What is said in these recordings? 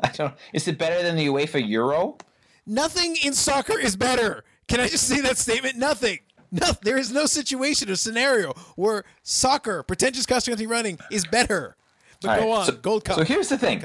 I don't. Is it better than the UEFA Euro? Nothing in soccer is better. Can I just say that statement? Nothing. No, there is no situation or scenario where soccer, pretentious cross country running, is better. But All go right, on, so- Gold Cup. So here's the thing.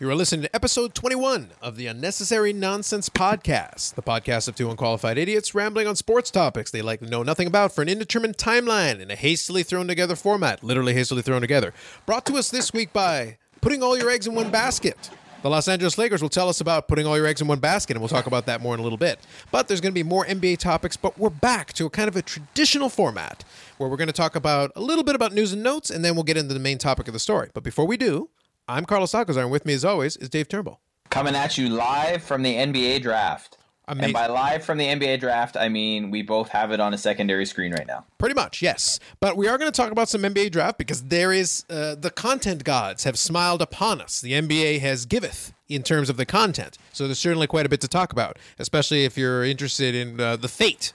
You are listening to episode 21 of the Unnecessary Nonsense Podcast, the podcast of two unqualified idiots rambling on sports topics they likely know nothing about for an indeterminate timeline in a hastily thrown together format, literally hastily thrown together. Brought to us this week by putting all your eggs in one basket. The Los Angeles Lakers will tell us about putting all your eggs in one basket, and we'll talk about that more in a little bit. But there's going to be more NBA topics, but we're back to a kind of a traditional format where we're going to talk about a little bit about news and notes, and then we'll get into the main topic of the story. But before we do, I'm Carlos Alcazar, and with me, as always, is Dave Turnbull. Coming at you live from the NBA draft. Amazing. And by live from the NBA draft, I mean we both have it on a secondary screen right now. Pretty much, yes. But we are going to talk about some NBA draft because there is uh, the content gods have smiled upon us. The NBA has giveth in terms of the content, so there's certainly quite a bit to talk about, especially if you're interested in uh, the fate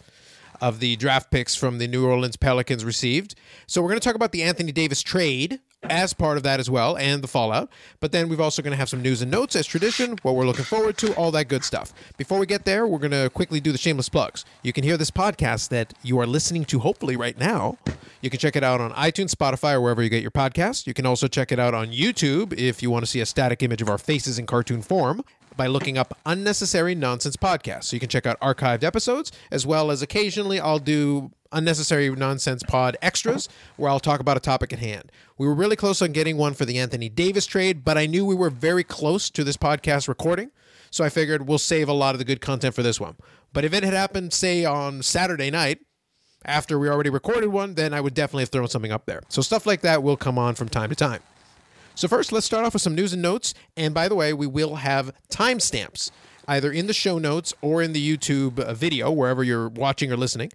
of the draft picks from the New Orleans Pelicans received. So we're going to talk about the Anthony Davis trade as part of that as well and the fallout. But then we've also going to have some news and notes as tradition, what we're looking forward to, all that good stuff. Before we get there, we're going to quickly do the shameless plugs. You can hear this podcast that you are listening to hopefully right now. You can check it out on iTunes, Spotify, or wherever you get your podcast. You can also check it out on YouTube if you want to see a static image of our faces in cartoon form by looking up Unnecessary Nonsense Podcast. So you can check out archived episodes, as well as occasionally I'll do Unnecessary Nonsense Pod extras, where I'll talk about a topic at hand. We were really close on getting one for the Anthony Davis trade, but I knew we were very close to this podcast recording. So I figured we'll save a lot of the good content for this one. But if it had happened, say, on Saturday night, after we already recorded one, then I would definitely have thrown something up there. So stuff like that will come on from time to time. So first, let's start off with some news and notes. And by the way, we will have timestamps either in the show notes or in the YouTube uh, video, wherever you're watching or listening.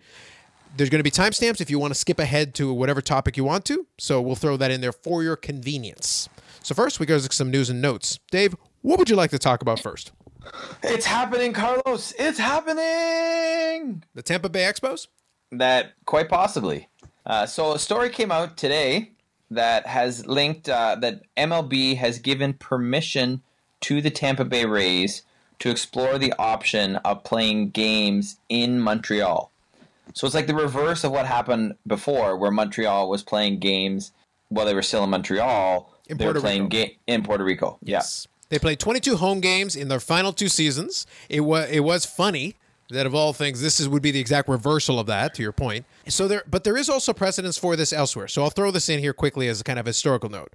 There's going to be timestamps if you want to skip ahead to whatever topic you want to. So we'll throw that in there for your convenience. So first, we go to some news and notes. Dave, what would you like to talk about first? It's happening, Carlos. It's happening. The Tampa Bay Expos? That quite possibly. Uh, so a story came out today that has linked uh, that MLB has given permission to the Tampa Bay Rays to explore the option of playing games in Montreal. So it's like the reverse of what happened before, where Montreal was playing games while they were still in Montreal. In they were playing Rico. ga- in Puerto Rico. Yes. They played 22 home games in their final two seasons. It was it was funny that of all things, this is would be the exact reversal of that. To your point, so there, but there is also precedence for this elsewhere. So I'll throw this in here quickly as a kind of historical note.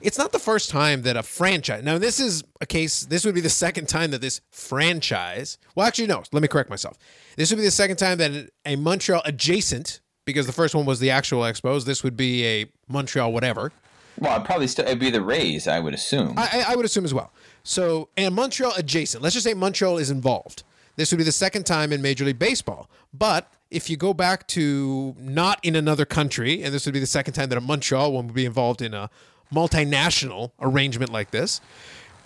It's not the first time that a franchise. Now this is a case. This would be the second time that this franchise. Well, actually, no. Let me correct myself. This would be the second time that a Montreal adjacent, because the first one was the actual Expos. This would be a Montreal whatever. Well, it'd probably still it'd be the Rays, I would assume. I, I would assume as well. So, and Montreal adjacent. Let's just say Montreal is involved. This would be the second time in Major League Baseball. But if you go back to not in another country, and this would be the second time that a Montreal one would be involved in a multinational arrangement like this,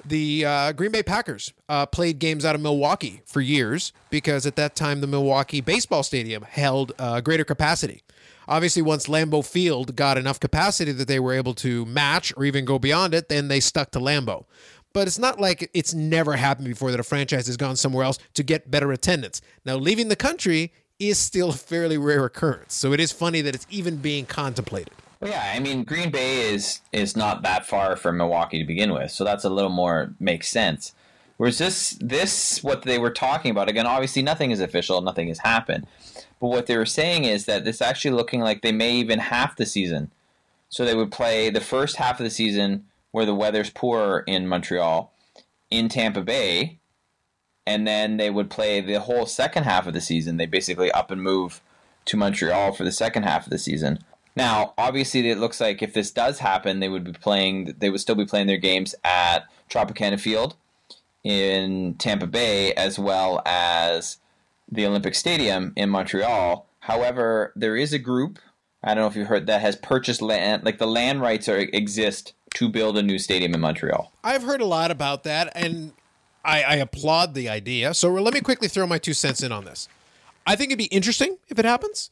the uh, Green Bay Packers uh, played games out of Milwaukee for years because at that time the Milwaukee baseball stadium held uh, greater capacity. Obviously, once Lambeau Field got enough capacity that they were able to match or even go beyond it, then they stuck to Lambeau. But it's not like it's never happened before that a franchise has gone somewhere else to get better attendance. Now, leaving the country is still a fairly rare occurrence. So it is funny that it's even being contemplated. Well, yeah, I mean Green Bay is is not that far from Milwaukee to begin with, so that's a little more makes sense. Whereas this this what they were talking about again, obviously nothing is official, nothing has happened, but what they were saying is that this actually looking like they may even half the season. So they would play the first half of the season where the weather's poor in Montreal, in Tampa Bay, and then they would play the whole second half of the season. They basically up and move to Montreal for the second half of the season. Now, obviously, it looks like if this does happen, they would be playing. They would still be playing their games at Tropicana Field in Tampa Bay, as well as the Olympic Stadium in Montreal. However, there is a group. I don't know if you've heard that has purchased land. Like the land rights are exist to build a new stadium in Montreal. I've heard a lot about that, and I, I applaud the idea. So let me quickly throw my two cents in on this. I think it'd be interesting if it happens.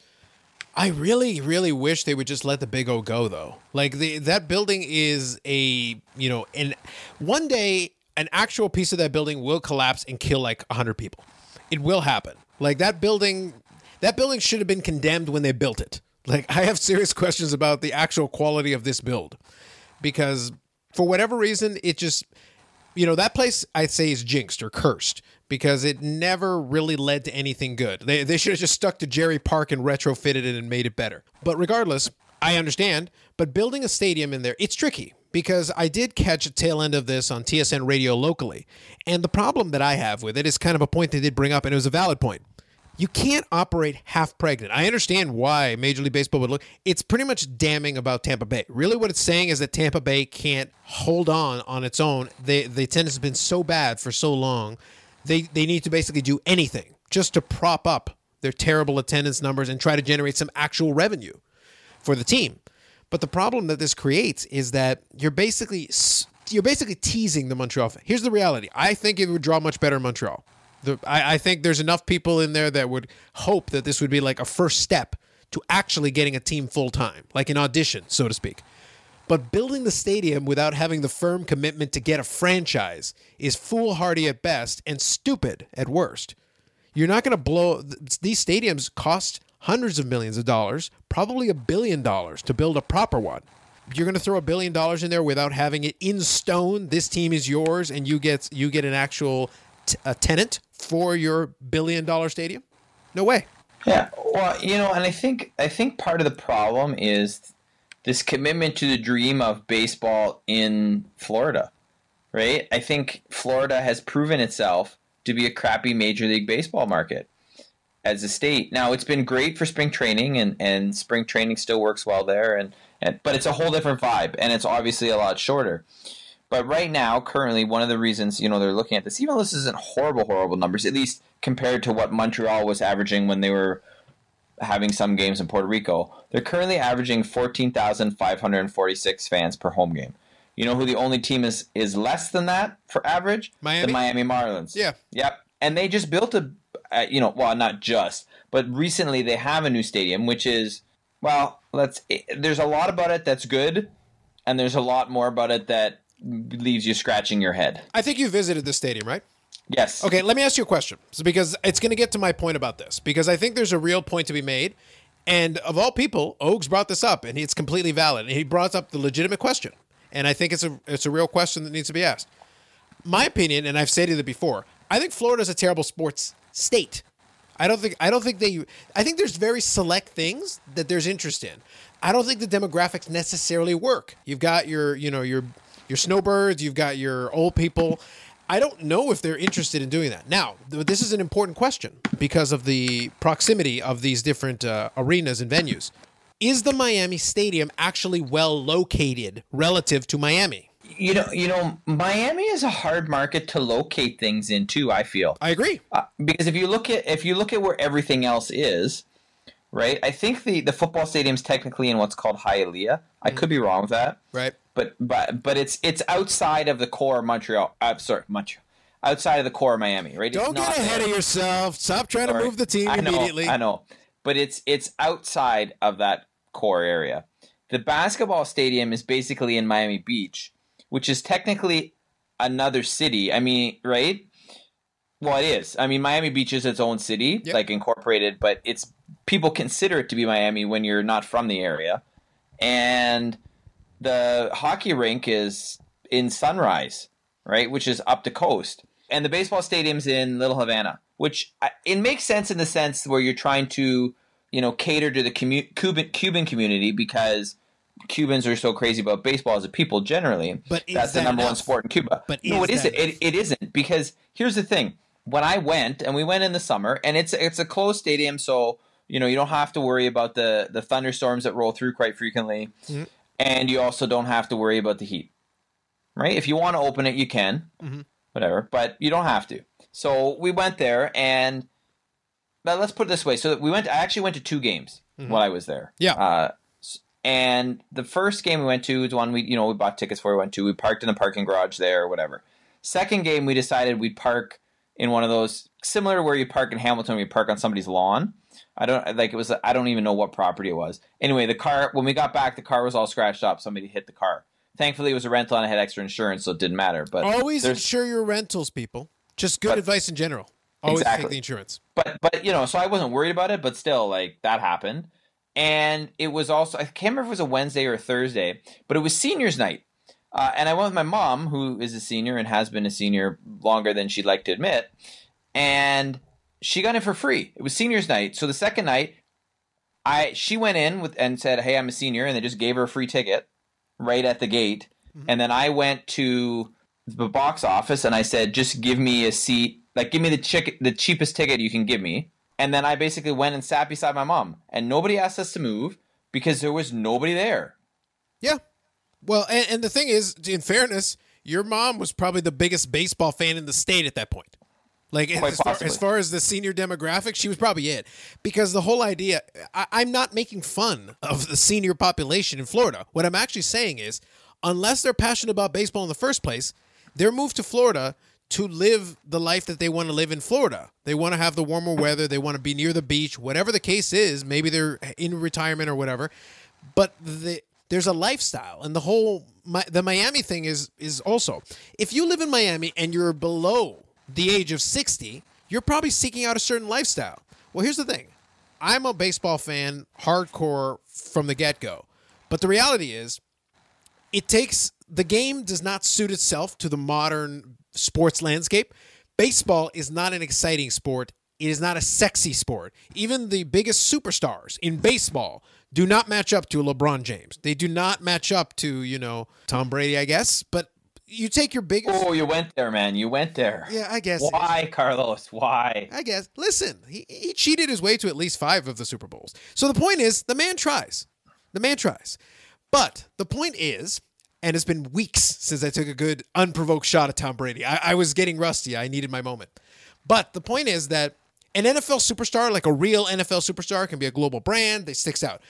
I really, really wish they would just let the Big O go, though. Like the that building is a you know, and one day an actual piece of that building will collapse and kill like hundred people. It will happen. Like that building, that building should have been condemned when they built it. Like I have serious questions about the actual quality of this build because for whatever reason, it just you know that place I'd say is jinxed or cursed because it never really led to anything good. They, they should have just stuck to Jarry Park and retrofitted it and made it better. But regardless, I understand. But building a stadium in there, it's tricky because I did catch a tail end of this on TSN radio locally. And the problem that I have with it is kind of a point they did bring up, and it was a valid point. You can't operate half pregnant. I understand why Major League Baseball would look. It's pretty much damning about Tampa Bay. Really, what it's saying is that Tampa Bay can't hold on on its own. They, the attendance has been so bad for so long they they need to basically do anything just to prop up their terrible attendance numbers and try to generate some actual revenue for the team. But the problem that this creates is that you're basically you're basically teasing the Montreal. Fan. Here's the reality: I think it would draw much better in Montreal. The, I, I think there's enough people in there that would hope that this would be like a first step to actually getting a team full time, like an audition, so to speak. But building the stadium without having the firm commitment to get a franchise is foolhardy at best and stupid at worst. You're not going to blow these stadiums cost hundreds of millions of dollars, probably a billion dollars to build a proper one. You're going to throw a billion dollars in there without having it in stone. This team is yours, and you get you get an actual t- a tenant for your billion dollar stadium. No way. Yeah, well, you know, and I think I think part of the problem is this commitment to the dream of baseball in Florida, right? I think Florida has proven itself to be a crappy Major League Baseball market as a state. Now, it's been great for spring training, and, and spring training still works well there, and, and but it's a whole different vibe, and it's obviously a lot shorter. But right now, currently, one of the reasons you know they're looking at this, even though this isn't horrible, horrible numbers, at least compared to what Montreal was averaging when they were having some games in Puerto Rico. They're currently averaging 14,546 fans per home game. You know who the only team is is less than that for average? Miami. The Miami Marlins. Yeah. Yep. And they just built a, uh, you know, well, not just, but recently they have a new stadium, which is, well, let's. It, there's a lot about it that's good, and there's a lot more about it that leaves you scratching your head. I think you visited the stadium, right? Yes. Okay, let me ask you a question. So because it's going to get to my point about this, because I think there's a real point to be made. And of all people, Ogs brought this up, and it's completely valid. And he brought up the legitimate question, and I think it's a it's a real question that needs to be asked. My opinion, and I've stated it before, I think Florida is a terrible sports state. I don't think I don't think they. I think there's very select things that there's interest in. I don't think the demographics necessarily work. You've got your you know your your snowbirds, you've got your old people I don't know if they're interested in doing that. Now, this is an important question because of the proximity of these different uh, arenas and venues. Is the Miami Stadium actually well located relative to Miami? You know, you know, Miami is a hard market to locate things in too. I feel. I agree uh, because if you look at if you look at where everything else is, right? I think the the football stadium's technically in what's called Hialeah. I mm. could be wrong with that. Right but but but it's it's outside of the core of Montreal. Uh, sorry, Montreal. Outside of the core of Miami, right? Don't get ahead there. of yourself. Stop trying sorry. to move the team I know, immediately. I know, but it's it's outside of that core area. The basketball stadium is basically in Miami Beach, which is technically another city. I mean, right? Well, it is. I mean, Miami Beach is its own city, yep. like incorporated, but it's people consider it to be Miami when you're not from the area. And the hockey rink is in Sunrise, right, which is up the coast, and the baseball stadium's in Little Havana, which it makes sense in the sense where you're trying to, you know, cater to the commu- Cuban Cuban community because Cubans are so crazy about baseball as a people generally. But that's the number enough? one sport in Cuba. But no, it isn't. It, it isn't because here's the thing: when I went, and we went in the summer, and it's it's a closed stadium, so you know you don't have to worry about the the thunderstorms that roll through quite frequently. Mm-hmm and you also don't have to worry about the heat. Right? If you want to open it, you can, mm-hmm. whatever, but you don't have to. So we went there, and but let's put it this way: so we went. I actually went to two games mm-hmm. while I was there. Yeah. Uh, and the first game we went to is one we you know we bought tickets for. We went to. We parked in the parking garage there, or whatever. Second game, we decided we'd park in one of those similar to where you park in Hamilton. We park on somebody's lawn. I don't like it was. I don't even know what property it was. Anyway, the car when we got back, the car was all scratched up. Somebody hit the car. Thankfully, it was a rental and I had extra insurance, so it didn't matter. But Always insure your rentals, people. Just good But- advice in general. Always take Exactly. the insurance. but but you know, so I wasn't worried about it. But still, like that happened, and it was also I can't remember if it was a Wednesday or a Thursday, but it was seniors night, uh, and I went with my mom, who is a senior and has been a senior longer than she'd like to admit, and she got in for free. It was seniors night, so the second night, I she went in with and said, "Hey, I'm a senior," and they just gave her a free ticket right at the gate, mm-hmm. and then I went to the box office and I said, "Just give me a seat, like give me the chick- the cheapest ticket you can give me." And then I basically went and sat beside my mom, and nobody asked us to move because there was nobody there. Yeah. Well, and, and the thing is, in fairness, your mom was probably the biggest baseball fan in the state at that point. Like as far, as far as the senior demographic, she was probably it. Because the whole idea, I, I'm not making fun of the senior population in Florida. What I'm actually saying is, unless they're passionate about baseball in the first place, they're moved to Florida to live the life that they want to live in Florida. They want to have the warmer weather. They want to be near the beach. Whatever the case is, maybe they're in retirement or whatever. But the, there's a lifestyle, and the whole the Miami thing is is also if you live in Miami and you're below the age of 60, you're probably seeking out a certain lifestyle. Well, here's the thing. I'm a baseball fan, hardcore from the get go. But the reality is, it takes the game does not suit itself to the modern sports landscape. Baseball is not an exciting sport. It is not a sexy sport. Even the biggest superstars in baseball do not match up to LeBron James. They do not match up to, you know, Tom Brady, I guess. But you take your biggest Oh, you went there, man. You went there. Yeah, I guess. Why, Carlos? Why? I guess. Listen, he, he cheated his way to at least five of the Super Bowls. So the point is, the man tries. The man tries. But the point is, and it's been weeks since I took a good unprovoked shot at Tom Brady. I, I was getting rusty. I needed my moment. But the point is that an NFL superstar, like a real NFL superstar, can be a global brand. They sticks out.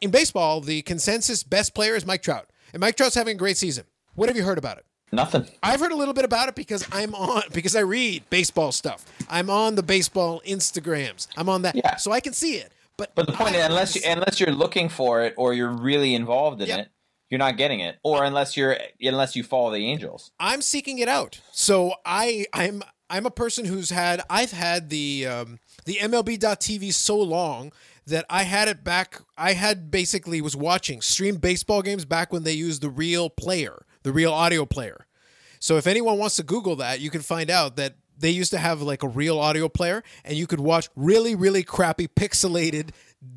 In baseball, the consensus best player is Mike Trout, and Mike Trout's having a great season. What have you heard about it? Nothing. I've heard a little bit about it because I'm on because I read baseball stuff. I'm on the baseball Instagrams. I'm on that, Yeah. so I can see it. But But the point is, unless you, unless you're looking for it or you're really involved in Yep. it, you're not getting it. Or unless you're unless you follow the Angels. I'm seeking it out. So I I'm I'm a person who's had I've had the um, the MLB.TV so long that I had it back. I had basically was watching stream baseball games back when they used the real player, the real audio player. So if anyone wants to Google that, you can find out that they used to have like a real audio player, and you could watch really really crappy pixelated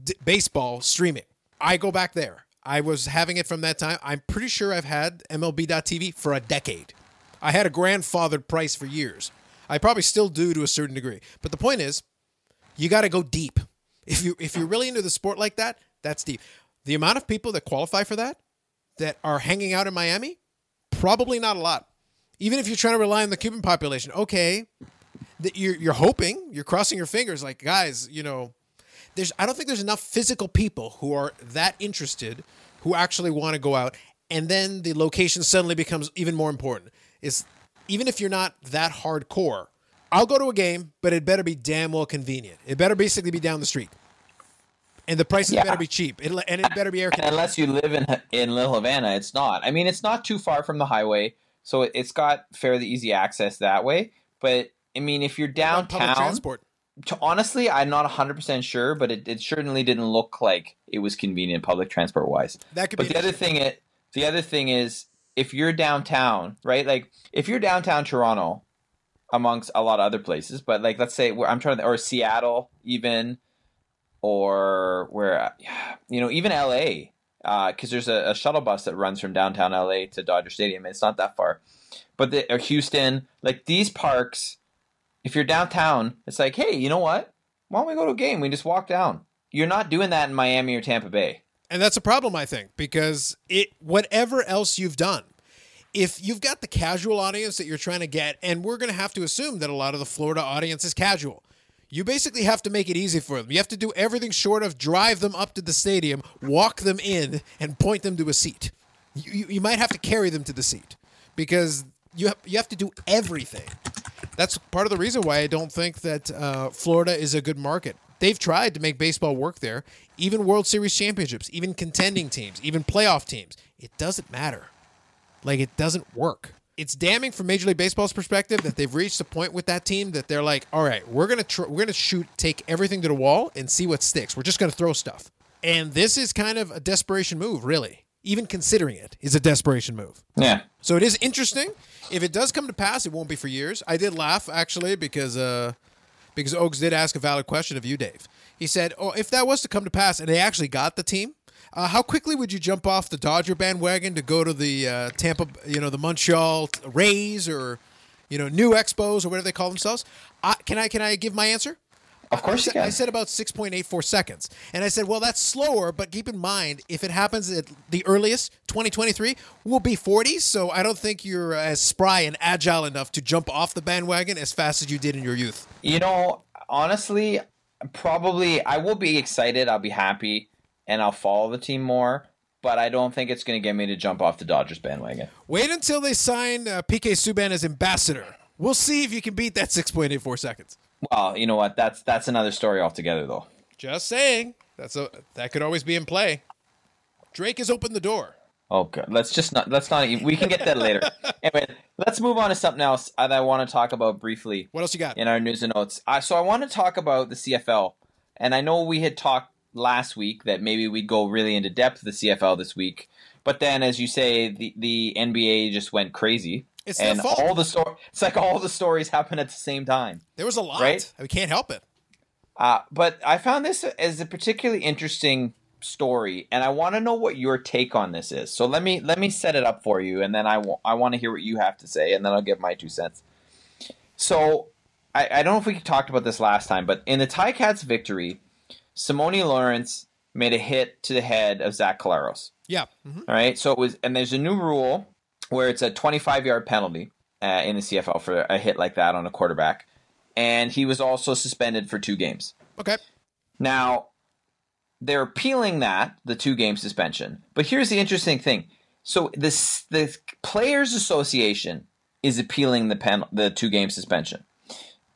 d- baseball streaming. I go back there. I was having it from that time. I'm pretty sure I've had MLB.TV for a decade. I had a grandfathered price for years. I probably still do to a certain degree. But the point is, you got to go deep. If you if you're really into the sport like that, that's deep. The amount of people that qualify for that that are hanging out in Miami, probably not a lot. Even if you're trying to rely on the Cuban population, okay, that you're you're hoping, you're crossing your fingers, like guys, you know, there's I don't think there's enough physical people who are that interested who actually want to go out, and then the location suddenly becomes even more important. Is even if you're not that hardcore, I'll go to a game, but it better be damn well convenient. It better basically be down the street, and the prices Yeah. better be cheap, it, and it better be air conditioned. unless you live in in Little Havana, it's not. I mean, it's not too far from the highway, so it- it's got fairly easy access that way. But I mean, if you're downtown, transport. to, honestly, I'm not 100 percent sure, but it, it certainly didn't look like it was convenient public transport wise. That could But be the other thing, it the other thing is if you're downtown, right? Like if you're downtown Toronto, amongst a lot of other places, but like let's say I'm trying to, or Seattle even, or where you know even LA, because uh, there's a, a shuttle bus that runs from downtown LA to Dodger Stadium. It's not that far, but the, or Houston, like these parks, if you're downtown, it's like, hey, you know what? Why don't we go to a game? We just walk down. You're not doing that in Miami or Tampa Bay. And that's a problem, I think, because it whatever else you've done, if you've got the casual audience that you're trying to get, and we're going to have to assume that a lot of the Florida audience is casual. You basically have to make it easy for them. You have to do everything short of drive them up to the stadium, walk them in, and point them to a seat. You, you, you might have to carry them to the seat because you have, you have to do everything. That's part of the reason why I don't think that uh, Florida is a good market. They've tried to make baseball work there, even World Series championships, even contending teams, even playoff teams. It doesn't matter. Like it doesn't work. It's damning from Major League Baseball's perspective that they've reached a point with that team that they're like, all right, we're gonna tr- we're gonna shoot, take everything to the wall, and see what sticks. We're just gonna throw stuff. And this is kind of a desperation move, really. Even considering it is a desperation move. Yeah. So it is interesting. If it does come to pass, it won't be for years. I did laugh actually because uh, because Oaks did ask a valid question of you, Dave. He said, "Oh, if that was to come to pass, and they actually got the team, uh, how quickly would you jump off the Dodger bandwagon to go to the uh, Tampa, you know, the Montreal Rays or you know, New Expos or whatever they call themselves?" I, can I can I give my answer? Of course you I can. said about 6.84 seconds. And I said, well, that's slower, but keep in mind, if it happens at the earliest, 2023, we'll be 40. So I don't think you're as spry and agile enough to jump off the bandwagon as fast as you did in your youth. You know, honestly, probably I will be excited. I'll be happy, and I'll follow the team more. But I don't think it's going to get me to jump off the Dodgers bandwagon. Wait until they sign uh, PK Subban as ambassador. We'll see if you can beat that 6.84 seconds. Well, you know what? That's that's another story altogether, though. Just saying. That's a that could always be in play. Drake has opened the door. Oh, God. Let's just not. Let's not. We can get that later. anyway, let's move on to something else that I want to talk about briefly What else you got? in our news and notes. Uh, so I want to talk about the CFL, and I know we had talked last week that maybe we'd go really into depth the CFL this week, but then, as you say, the the NBA just went crazy. It's and fault. all the story. It's like all the stories happen at the same time. There was a lot. Right? We can't help it. Uh, but I found this as a particularly interesting story, and I want to know what your take on this is. So let me let me set it up for you, and then I want to hear what you have to say, and then I'll give my two cents. So I, I don't know if we talked about this last time, but in the Ticats victory, Simoni Lawrence made a hit to the head of Zach Collaros. Yeah. Mhm. All right. So it was, and there's a new rule where it's a 25 yard penalty uh, in the CFL for a hit like that on a quarterback, and he was also suspended for two games. Okay. Now, they're appealing that the two game suspension, but here's the interesting thing. So this the Players Association is appealing the pen the two game suspension,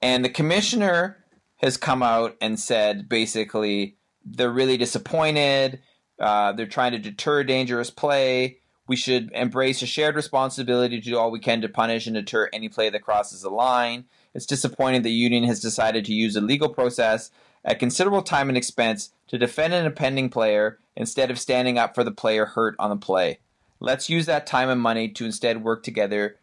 and the commissioner has come out and said basically they're really disappointed. Uh, they're trying to deter dangerous play. We should embrace a shared responsibility to do all we can to punish and deter any play that crosses the line. It's disappointing the union has decided to use a legal process at considerable time and expense to defend an impending player instead of standing up for the player hurt on the play. Let's use that time and money to instead work together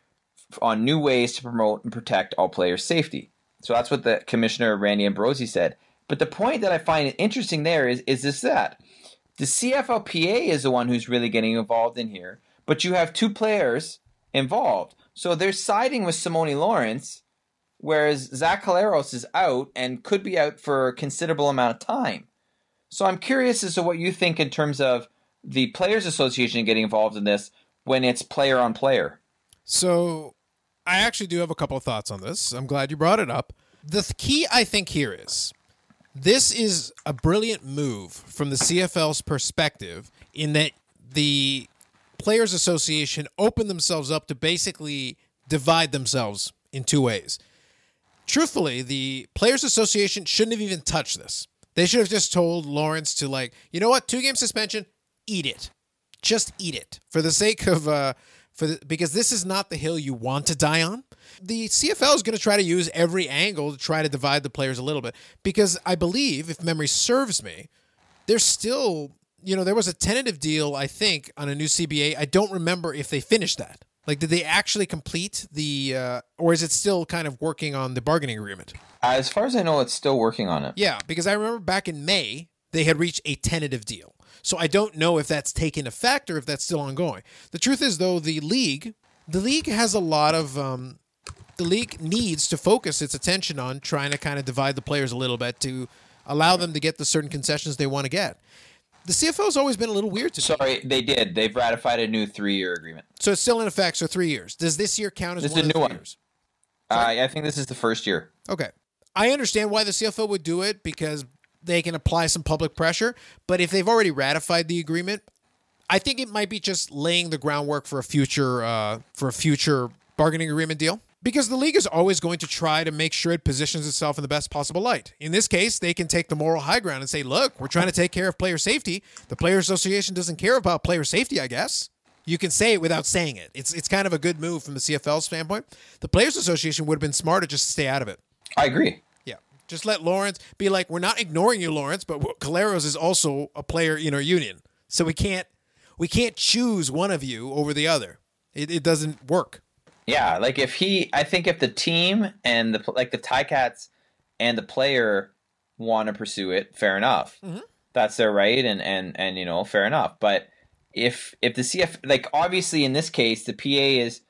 on new ways to promote and protect all players' safety. So that's what the commissioner Randy Ambrosie said. But the point that I find interesting there is is this that the CFLPA is the one who's really getting involved in here, but you have two players involved. So they're siding with Simoni Lawrence, whereas Zach Collaros is out and could be out for a considerable amount of time. So I'm curious as to what you think in terms of the Players Association getting involved in this when it's player on player. So I actually do have a couple of thoughts on this. I'm glad you brought it up. The th- key, I think, here is this is a brilliant move from the CFL's perspective in that the Players Association opened themselves up to basically divide themselves in two ways. Truthfully, the Players Association shouldn't have even touched this. They should have just told Lawrence to, like, you know what, two game suspension, eat it. Just eat it for the sake of uh, for the, because this is not the hill you want to die on. The CFL is going to try to use every angle to try to divide the players a little bit because I believe, if memory serves me, there's still you know there was a tentative deal I think on a new CBA. I don't remember if they finished that. Like, did they actually complete the, uh, or is it still kind of working on the bargaining agreement? As far as I know, it's still working on it. Yeah, because I remember back in May they had reached a tentative deal. So I don't know if that's taken effect or if that's still ongoing. The truth is, though, the league, the league has a lot of, um, the league needs to focus its attention on trying to kind of divide the players a little bit to allow them to get the certain concessions they want to get. The CFL has always been a little weird to me. Sorry, they did. They've ratified a new three-year agreement. So it's still in effect. So three years. Does this year count as This is a of new one. years? Uh, I think this is the first year. Okay. I understand why the CFL would do it because they can apply some public pressure. But if they've already ratified the agreement, I think it might be just laying the groundwork for a future uh, for a future bargaining agreement deal. Because the league is always going to try to make sure it positions itself in the best possible light. In this case, they can take the moral high ground and say, look, we're trying to take care of player safety. The Players Association doesn't care about player safety, I guess. You can say it without saying it. It's, it's kind of a good move from the CFL standpoint. The Players Association would have been smarter just to stay out of it. I agree. Just let Lawrence be like, we're not ignoring you, Lawrence, but Collaros is also a player in our union. So we can't we can't choose one of you over the other. It, it doesn't work. Yeah, like if he, I think if the team and the like the Ticats and the player want to pursue it, fair enough. Mm-hmm. That's their right, and and and you know, fair enough. But if if the CF, like obviously in this case, the PA is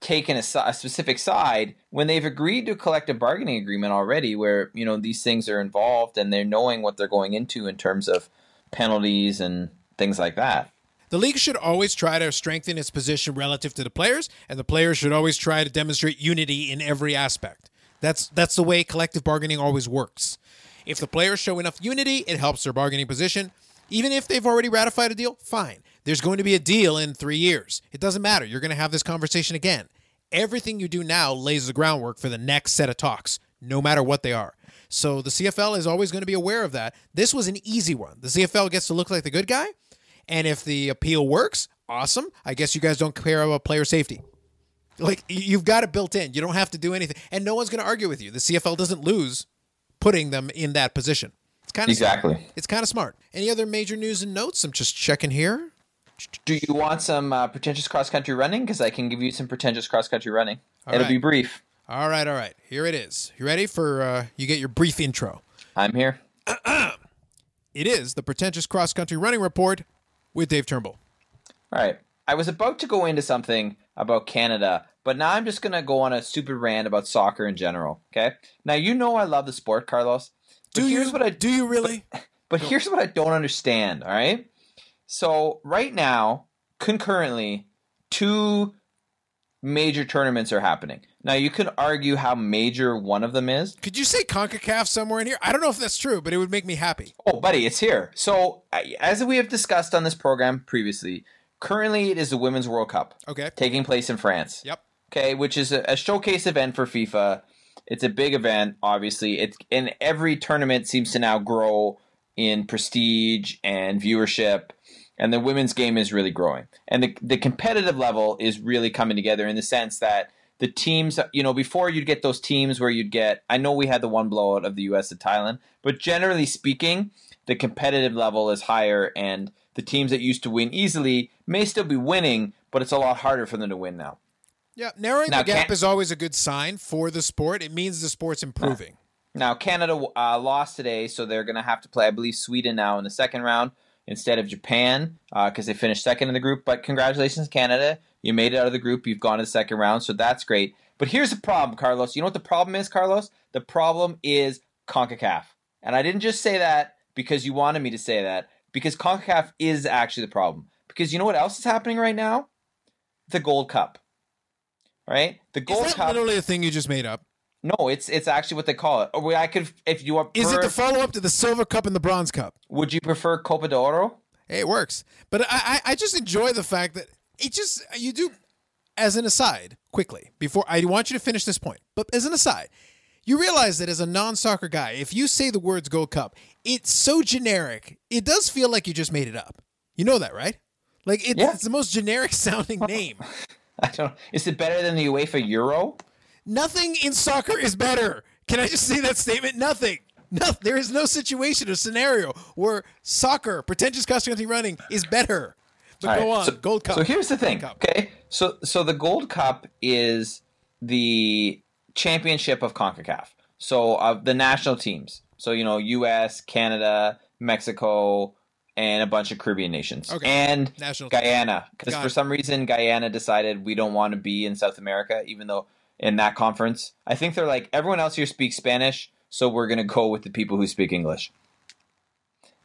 taken a, a, specific side when they've agreed to a collective bargaining agreement already, where you know these things are involved and they're knowing what they're going into in terms of penalties and things like that. The league should always try to strengthen its position relative to the players, and the players should always try to demonstrate unity in every aspect. That's that's the way collective bargaining always works. If the players show enough unity, it helps their bargaining position. Even if they've already ratified a deal, fine. There's going to be a deal in three years. It doesn't matter. You're going to have this conversation again. Everything you do now lays the groundwork for the next set of talks, no matter what they are. So the CFL is always going to be aware of that. This was an easy one. The CFL gets to look like the good guy. And if the appeal works, awesome. I guess you guys don't care about player safety. Like you've got it built in. You don't have to do anything, and no one's going to argue with you. The CFL doesn't lose putting them in that position. It's kind of exactly. Smart. It's kind of smart. Any other major news and notes? I'm just checking here. Do you want some uh, pretentious cross country running? Because I can give you some pretentious cross country running. All It'll right. be brief. All right, all right. Here it is. You ready for? Uh, you get your brief intro. I'm here. it is the pretentious cross country running report with Dave Turnbull. All right. I was about to go into something about Canada, but now I'm just going to go on a stupid rant about soccer in general. Okay. Now, you know I love the sport, Carlos. Do you? What I, do you really? But, but here's what I don't understand. All right. So, right now, concurrently, two major tournaments are happening. Now you could argue how major one of them is. Could you say CONCACAF somewhere in here? I don't know if that's true, but it would make me happy. Oh, buddy, it's here. So, as we have discussed on this program previously, currently it is the Women's World Cup. Okay. Taking place in France. Yep. Okay, which is a, a showcase event for FIFA. It's a big event, obviously. It's and every tournament seems to now grow in prestige and viewership and the women's game is really growing. And the the competitive level is really coming together in the sense that the teams, you know, before you'd get those teams where you'd get, I know we had the one blowout of the U.S. to Thailand, but generally speaking, the competitive level is higher, and the teams that used to win easily may still be winning, but it's a lot harder for them to win now. Yeah, narrowing now, the gap can- is always a good sign for the sport. It means the sport's improving. Now, Canada uh, lost today, so they're going to have to play, I believe, Sweden now in the second round instead of Japan because uh, they finished second in the group. But congratulations, Canada. You made it out of the group. You've gone to the second round, so that's great. But here's the problem, Carlos. You know what the problem is, Carlos? The problem is CONCACAF. And I didn't just say that because you wanted me to say that, because CONCACAF is actually the problem. Because you know what else is happening right now? The Gold Cup. Right? The Gold is that Cup. literally a thing you just made up? No, it's it's actually what they call it. Or I could, if you want. Is it the follow up to the Silver Cup and the Bronze Cup? Would you prefer Copa de Oro? Hey, it works, but I, I just enjoy the fact that it just you do. As an aside, quickly before I want you to finish this point, but as an aside, you realize that as a non-soccer guy, if you say the words Gold Cup, it's so generic. It does feel like you just made it up. You know that, right? Like yeah. it's the most generic sounding name. I don't. Is it better than the UEFA Euro? Nothing in soccer is better. Can I just say that statement? Nothing. No, there is no situation or scenario where soccer, pretentious cross country running, is better. But All go right. on. So, Gold Cup. So here's the thing. Okay. So so the Gold Cup is the championship of CONCACAF. So of the national teams. So you know, U.S., Canada, Mexico, and a bunch of Caribbean nations, okay. and national Guyana. Because for some reason, Guyana decided we don't want to be in South America, even though in that conference. I think they're like everyone else here speaks Spanish, so we're gonna go with the people who speak English.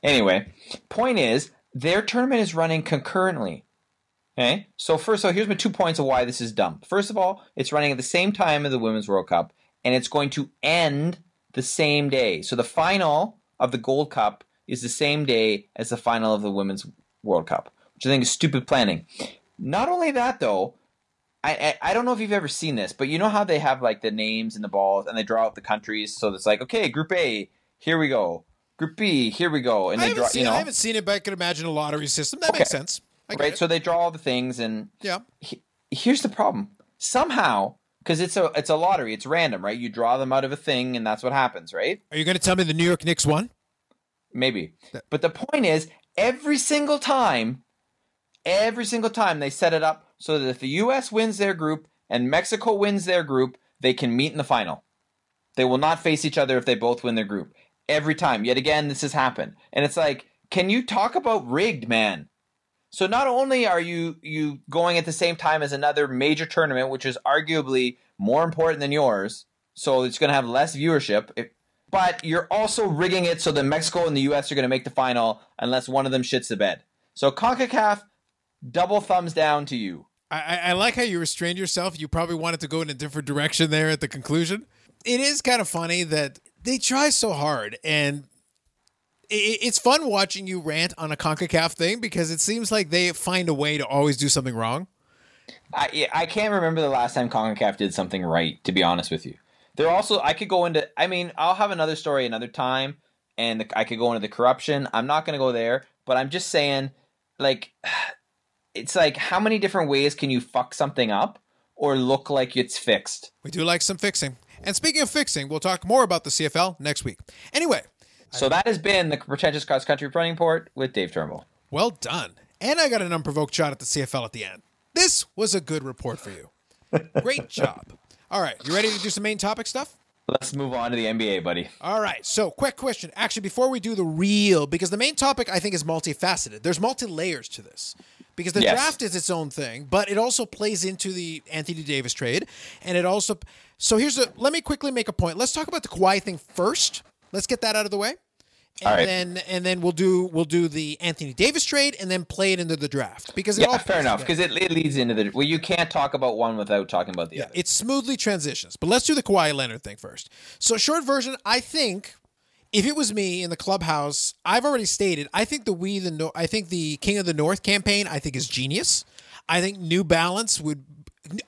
Anyway, point is their tournament is running concurrently. Okay, so first, so here's my two points of why this is dumb. First of all, it's running at the same time as the Women's World Cup, and it's going to end the same day. So the final of the Gold Cup is the same day as the final of the Women's World Cup, which I think is stupid planning. Not only that, though, I, I don't know if you've ever seen this, but you know how they have like the names and the balls, and they draw out the countries. So it's like, okay, Group A, here we go. Group B, here we go, and I they draw. seen, You know, I haven't seen it, but I can imagine a lottery system. That Okay. makes sense. I right? So they draw all the things, and yeah. he- here's the problem. Somehow, because it's a it's a lottery, it's random, right? You draw them out of a thing, and that's what happens, right? Are you going to tell me the New York Knicks won? Maybe. But the point is, every single time, every single time they set it up so that if the U.S. wins their group and Mexico wins their group, they can meet in the final. They will not face each other if they both win their group. Every time. Yet again, this has happened. And it's like, can you talk about rigged, man? So not only are you you going at the same time as another major tournament, which is arguably more important than yours, so it's going to have less viewership, if, but you're also rigging it so that Mexico and the U.S. are going to make the final unless one of them shits the bed. So Concacaf, double thumbs down to you. I, I like how you restrained yourself. You probably wanted to go in a different direction there at the conclusion. It is kind of funny that they try so hard, and it's fun watching you rant on a CONCACAF thing because it seems like they find a way to always do something wrong. I I can't remember the last time Concacaf did something right. To be honest with you, they're also I could go into. I mean, I'll have another story another time, and the, I could go into the corruption. I'm not going to go there, but I'm just saying, like, it's like how many different ways can you fuck something up or look like it's fixed? We do like some fixing. And speaking of fixing, we'll talk more about the CFL next week. Anyway, So that has been the pretentious cross country running port with Dave Turnbull. well done. And I got an unprovoked shot at the CFL at the end. This was a good report for you. Great job. All right, you ready to do some main topic stuff? Let's move on to the NBA, buddy. All right. So, quick question. Actually, before we do the real, because the main topic I think is multifaceted. There's multi layers to this. Because the Yes. draft is its own thing, but it also plays into the Anthony Davis trade, and it also. So here's a. Let me quickly make a point. Let's talk about the Kawhi thing first. Let's get that out of the way, and All right. then and then we'll do we'll do the Anthony Davis trade, and then play it into the draft because it all Yeah, fair enough. Because it, it leads into the well, you can't talk about one without talking about the Yeah, other. it smoothly transitions. But let's do the Kawhi Leonard thing first. So, short version, I think if it was me in the clubhouse, I've already stated, I think the we the no- I think the King of the North campaign, I think is genius. I think New Balance would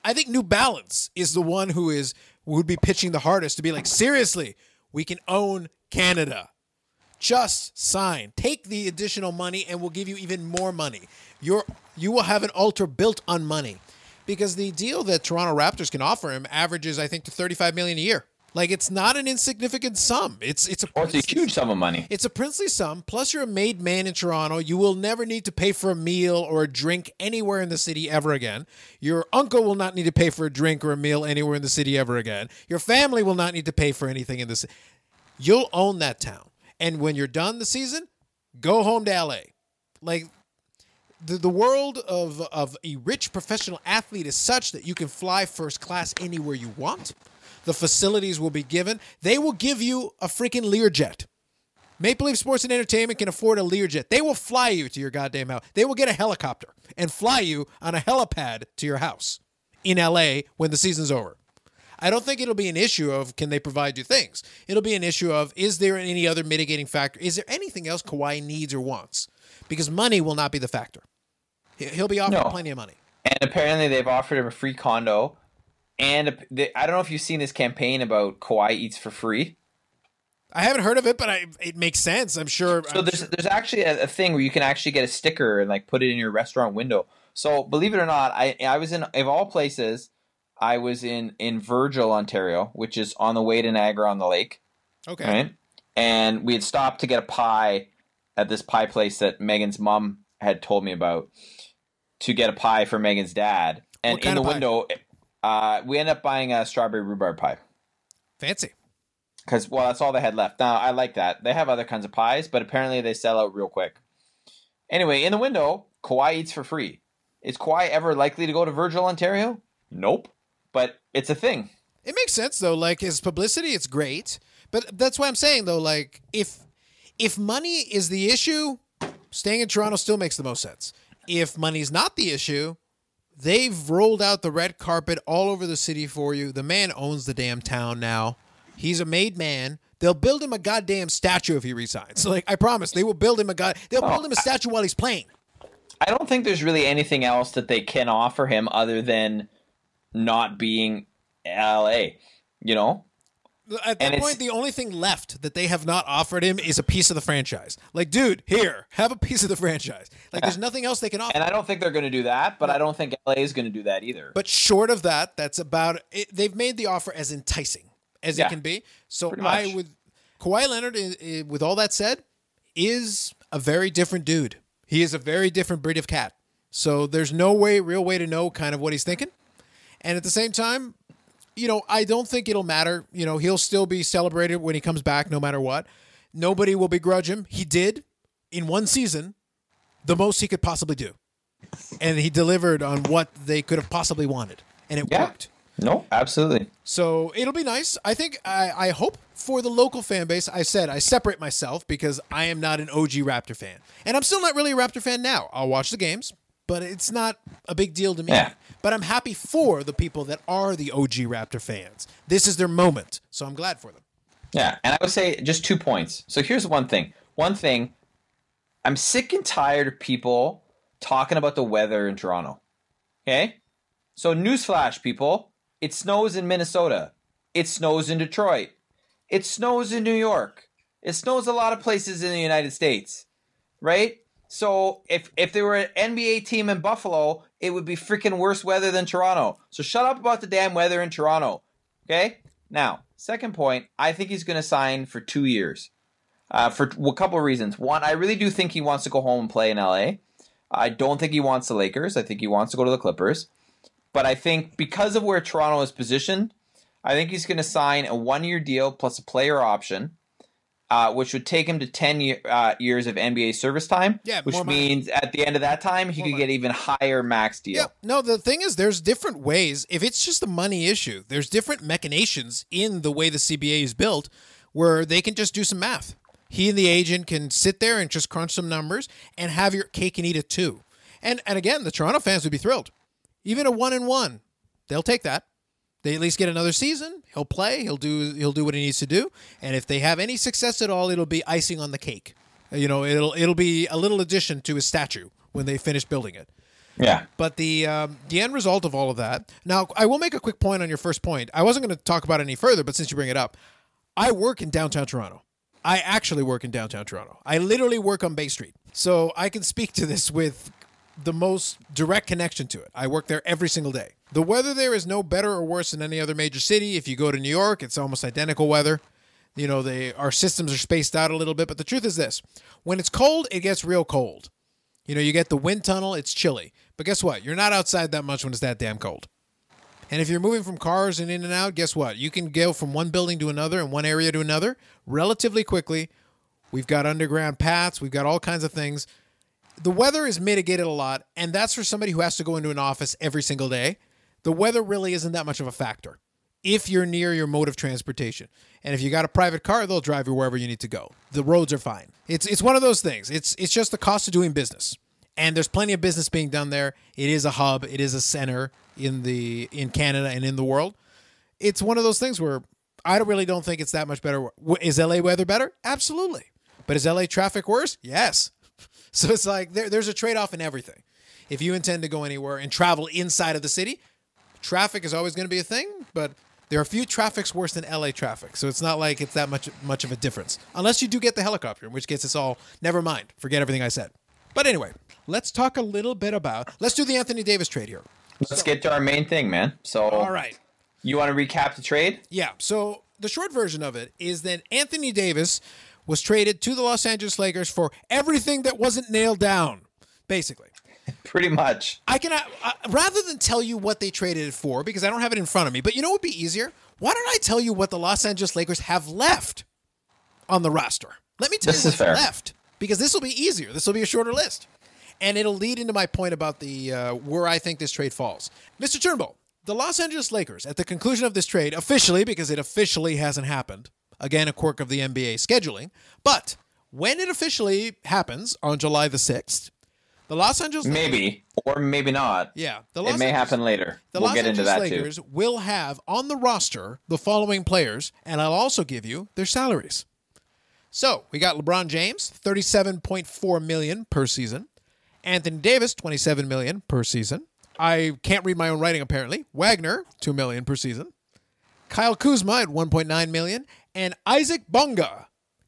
I think New Balance is the one who is would be pitching the hardest to be like, seriously, we can own Canada. Just sign. Take the additional money and we'll give you even more money. You're you will have an altar built on money. Because the deal that Toronto Raptors can offer him averages, I think, to 35 million a year. Like it's not an insignificant sum. It's it's a Or it's a huge sum of money. it's a princely sum. Plus, you're a made man in Toronto. You will never need to pay for a meal or a drink anywhere in the city ever again. Your uncle will not need to pay for a drink or a meal anywhere in the city ever again. Your family will not need to pay for anything in the city. You'll own that town. And when you're done the season, go home to LA. Like the, the world of, of a rich professional athlete is such that you can fly first class anywhere you want. The facilities will be given. They will give you a freaking Learjet. Maple Leaf Sports and Entertainment can afford a Learjet. They will fly you to your goddamn house. They will get a helicopter and fly you on a helipad to your house in LA when the season's over. I don't think it'll be an issue of can they provide you things. It'll be an issue of is there any other mitigating factor? Is there anything else Kawhi needs or wants? Because money will not be the factor. He- He'll be offered No. plenty of money. And apparently they've offered him a free condo. And they, I don't know if you've seen this campaign about Kawhi eats for free. I haven't heard of it, but I, it makes sense. I'm sure. So I'm there's sure- there's actually a, a thing where you can actually get a sticker and like put it in your restaurant window. So believe it or not, I I was in of all places, I was in in Virgil, Ontario, which is on the way to Niagara on the Lake, okay. right? And we had stopped to get a pie at this pie place that Megan's mom had told me about to get a pie for Megan's dad. And in the window, uh, we end up buying a strawberry rhubarb pie. Fancy. Because well, that's all they had left. Now I like that. They have other kinds of pies, but apparently they sell out real quick. Anyway, in the window, Kawhi eats for free. Is Kawhi ever likely to go to Virgil, Ontario? Nope. But it's a thing. It makes sense though. Like his publicity, it's great. But that's why I'm saying though, like if if money is the issue, staying in Toronto still makes the most sense. If money's not the issue, they've rolled out the red carpet all over the city for you. The man owns the damn town now. He's a made man. They'll build him a goddamn statue if he resigns. Like I promise, they will build him a god. They'll build him a statue while he's playing. I don't think there's really anything else that they can offer him other than not being LA. You know, At that it's- point, the only thing left that they have not offered him is a piece of the franchise. Like, dude, here, have a piece of the franchise. Like, there's nothing else they can offer. and I don't think they're going to do that, but I don't think LA is going to do that either. But short of that, that's about it. They've made the offer as enticing as Yeah, it can be. So I would. Kawhi Leonard, with all that said, is a very different dude. He is a very different breed of cat. So there's no way, real way to know kind of what he's thinking. And at the same time, you know, I don't think it'll matter. You know, he'll still be celebrated when he comes back, no matter what. Nobody will begrudge him. He did in one season the most he could possibly do, and he delivered on what they could have possibly wanted, and it yeah, worked. no, absolutely. So it'll be nice. I think I, I hope for the local fan base. I said I separate myself because I am not an OG Raptor fan, and I'm still not really a Raptor fan now. I'll watch the games, but it's not a big deal to me. Yeah. But I'm happy for the people that are the OG Raptor fans. This is their moment, so I'm glad for them. Yeah, and I would say just two points. So here's one thing. One thing, I'm sick and tired of people talking about the weather in Toronto. Okay? So newsflash, people. It snows in Minnesota. It snows in Detroit. It snows in New York. It snows a lot of places in the United States. Right? So if if there were an NBA team in Buffalo, it would be freaking worse weather than Toronto. So shut up about the damn weather in Toronto. Okay? Now, second point, I think he's going to sign for two years uh, for a couple of reasons. One, I really do think he wants to go home and play in LA. I don't think he wants the Lakers. I think he wants to go to the Clippers. But I think because of where Toronto is positioned, I think he's going to sign a one year deal plus a player option, uh, which would take him to 10 year, uh, years of NBA service time. Yeah, which money. means at the end of that time, he More could money. get even higher max deal. Yeah. No, the thing is, there's different ways. If it's just a money issue, there's different machinations in the way the CBA is built where they can just do some math. He and the agent can sit there and just crunch some numbers and have your cake and eat it too. And and again, the Toronto fans would be thrilled. Even a one and one, they'll take that. They at least get another season. He'll play. He'll do. He'll do what he needs to do. And if they have any success at all, it'll be icing on the cake. You know, it'll it'll be a little addition to his statue when they finish building it. Yeah. But the um, the end result of all of that. Now, I will make a quick point on your first point. I wasn't going to talk about it any further, but since you bring it up, I work in downtown Toronto. I actually work in downtown Toronto. I literally work on Bay Street, so I can speak to this with the most direct connection to it. I work there every single day. The weather there is no better or worse than any other major city. If you go to New York, it's almost identical weather. You know, they our systems are spaced out a little bit, but the truth is this: when it's cold, it gets real cold. You know, you get the wind tunnel, it's chilly. But guess what? You're not outside that much when it's that damn cold. And if you're moving from cars and in and out, guess what? You can go from one building to another and one area to another relatively quickly. We've got underground paths, we've got all kinds of things. The weather is mitigated a lot, and that's for somebody who has to go into an office every single day. The weather really isn't that much of a factor if you're near your mode of transportation. And if you got a private car, they'll drive you wherever you need to go. The roads are fine. It's it's one of those things. It's it's just the cost of doing business. And there's plenty of business being done there. It is a hub, it is a center in the in Canada and in the world. It's one of those things where I don't really don't think it's that much better. Is LA weather better? Absolutely. But is LA traffic worse? Yes. So it's like there, there's a trade off in everything. If you intend to go anywhere and travel inside of the city, traffic is always going to be a thing, but there are a few traffics worse than LA traffic. So it's not like it's that much much of a difference. Unless you do get the helicopter, in which case it's all never mind. Forget everything I said. But anyway, let's talk a little bit about let's do the Anthony Davis trade here. Let's get to our main thing, man. So, All right. you want to recap the trade? Yeah. So the short version of it is that Anthony Davis was traded to the Los Angeles Lakers for everything that wasn't nailed down, basically. Pretty much. I can uh, rather than tell you what they traded it for because I don't have it in front of me. But you know what would be easier? Why don't I tell you what the Los Angeles Lakers have left on the roster? Let me tell This you is what's fair. left because this will be easier. This will be a shorter list, and it'll lead into my point about the uh, where I think this trade falls. Mr. Turnbull, the Los Angeles Lakers at the conclusion of this trade officially because it officially hasn't happened. Again, a quirk of the NBA scheduling, but when it officially happens on July the sixth, the Los Angeles Maybe or maybe not. yeah, the it may Angeles- happen later. The we'll Los get into Angeles that Lakers too. will have on the roster the following players, and I'll also give you their salaries. So we got LeBron James, thirty-seven point four million per season. Anthony Davis, twenty-seven million per season. I can't read my own writing apparently. Wagner, 2 million per season. Kyle Kuzma at 1.9 million and Isaac Bonga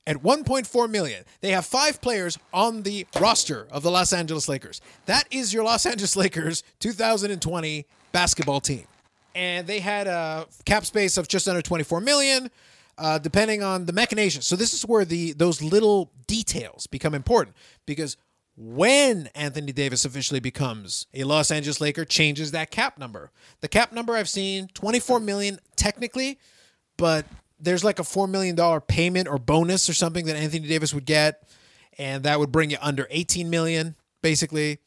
at 1.4 million. They have five players on the roster of the Los Angeles Lakers. That is your Los Angeles Lakers 2020 basketball team. And they had a cap space of just under 24 million, uh, depending on the machinations. So this is where the those little details become important because when Anthony Davis officially becomes a Los Angeles Laker changes that cap number. The cap number I've seen 24 million technically, but there's like a 4 million dollar payment or bonus or something that Anthony Davis would get and that would bring you under 18 million basically.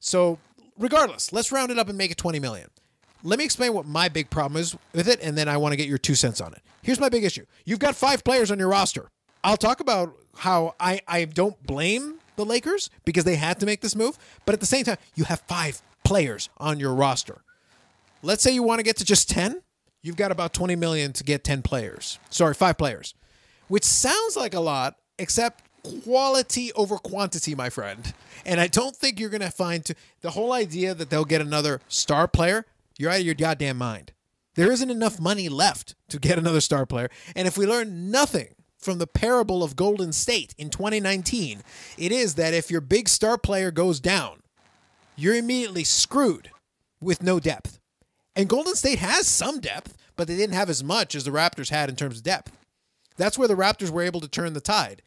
So, regardless, let's round it up and make it 20 million. Let me explain what my big problem is with it and then I want to get your two cents on it. Here's my big issue. You've got 5 players on your roster. I'll talk about how I I don't blame the Lakers because they had to make this move. But at the same time, you have five players on your roster. Let's say you want to get to just 10, you've got about 20 million to get 10 players. Sorry, five players, which sounds like a lot, except quality over quantity, my friend. And I don't think you're going to find to, the whole idea that they'll get another star player, you're out of your goddamn mind. There isn't enough money left to get another star player. And if we learn nothing from the parable of Golden State in 2019, it is that if your big star player goes down, you're immediately screwed with no depth. And Golden State has some depth, but they didn't have as much as the Raptors had in terms of depth. That's where the Raptors were able to turn the tide.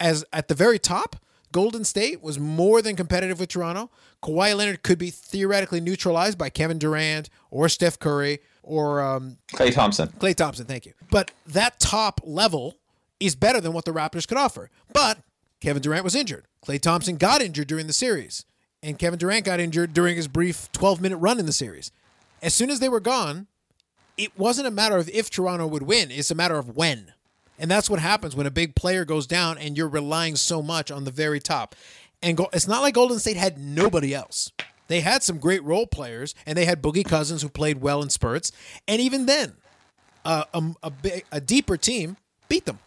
As at the very top, Golden State was more than competitive with Toronto. Kawhi Leonard could be theoretically neutralized by Kevin Durant or Steph Curry or um, Klay Thompson. Klay Thompson, thank you. But that top level is better than what the Raptors could offer. But Kevin Durant was injured. Klay Thompson got injured during the series. And Kevin Durant got injured during his brief 12 minute run in the series. As soon as they were gone, it wasn't a matter of if Toronto would win, it's a matter of when. And that's what happens when a big player goes down and you're relying so much on the very top. And go, it's not like Golden State had nobody else. They had some great role players, and they had Boogie Cousins who played well in spurts. And even then, uh, a, a, a deeper team beat them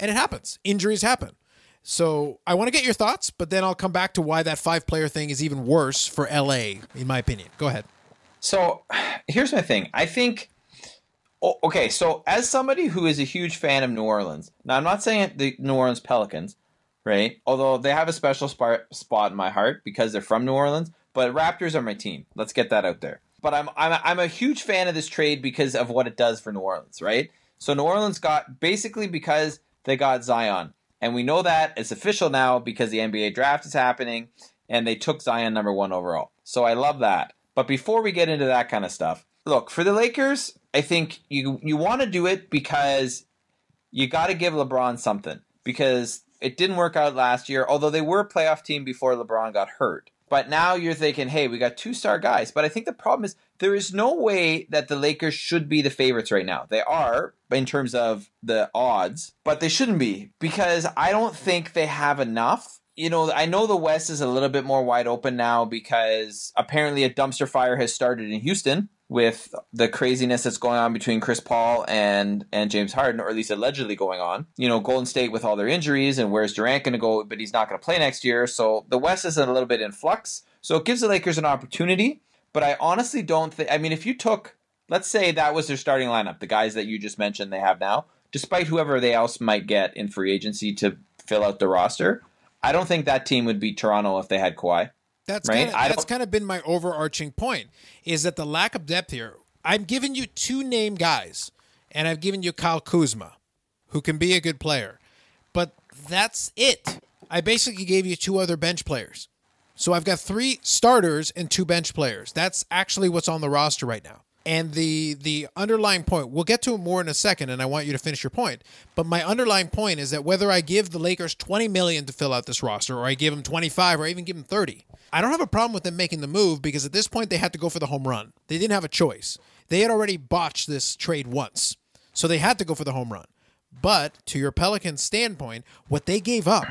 and it happens. Injuries happen. So I want to get your thoughts, but then I'll come back to why that five player thing is even worse for LA, in my opinion. Go ahead. So here's my thing. I think. okay, so as somebody who is a huge fan of New Orleans, now I'm not saying the New Orleans Pelicans, right? Although they have a special spot in my heart because they're from New Orleans, but Raptors are my team. Let's get that out there. But I'm I'm I'm a huge fan of this trade because of what it does for New Orleans, right? So New Orleans got basically because they got Zion. And we know that it's official now because the NBA draft is happening and they took Zion number one overall. So I love that. But before we get into that kind of stuff, look, for the Lakers, I think you you want to do it because you got to give LeBron something because it didn't work out last year, although they were a playoff team before LeBron got hurt. But now you're thinking, hey, we got two star guys. But I think the problem is there is no way that the Lakers should be the favorites right now. They are in terms of the odds, but they shouldn't be because I don't think they have enough. You know, I know the West is a little bit more wide open now because apparently a dumpster fire has started in Houston with the craziness that's going on between Chris Paul and and James Harden, or at least allegedly going on. You know, Golden State with all their injuries, and where's Durant going to go? But he's not going to play next year, so the West is a little bit in flux. So it gives the Lakers an opportunity, but I honestly don't think. I mean, if you took, let's say that was their starting lineup, the guys that you just mentioned they have now, despite whoever they else might get in free agency to fill out the roster, I don't think that team would beat Toronto if they had Kawhi. That's right? kind of, that's kind of been my overarching point is that the lack of depth here. I'm giving you two name guys, and I've given you Kyle Kuzma, who can be a good player, but that's it. I basically gave you two other bench players. So I've got three starters and two bench players. That's actually what's on the roster right now. And the the underlying point, we'll get to it more in a second, and I want you to finish your point. But my underlying point is that whether I give the Lakers 20 million to fill out this roster, or I give them 25, or I even give them 30, I don't have a problem with them making the move because at this point they had to go for the home run. They didn't have a choice. They had already botched this trade once, so they had to go for the home run. But to your Pelicans standpoint, what they gave up,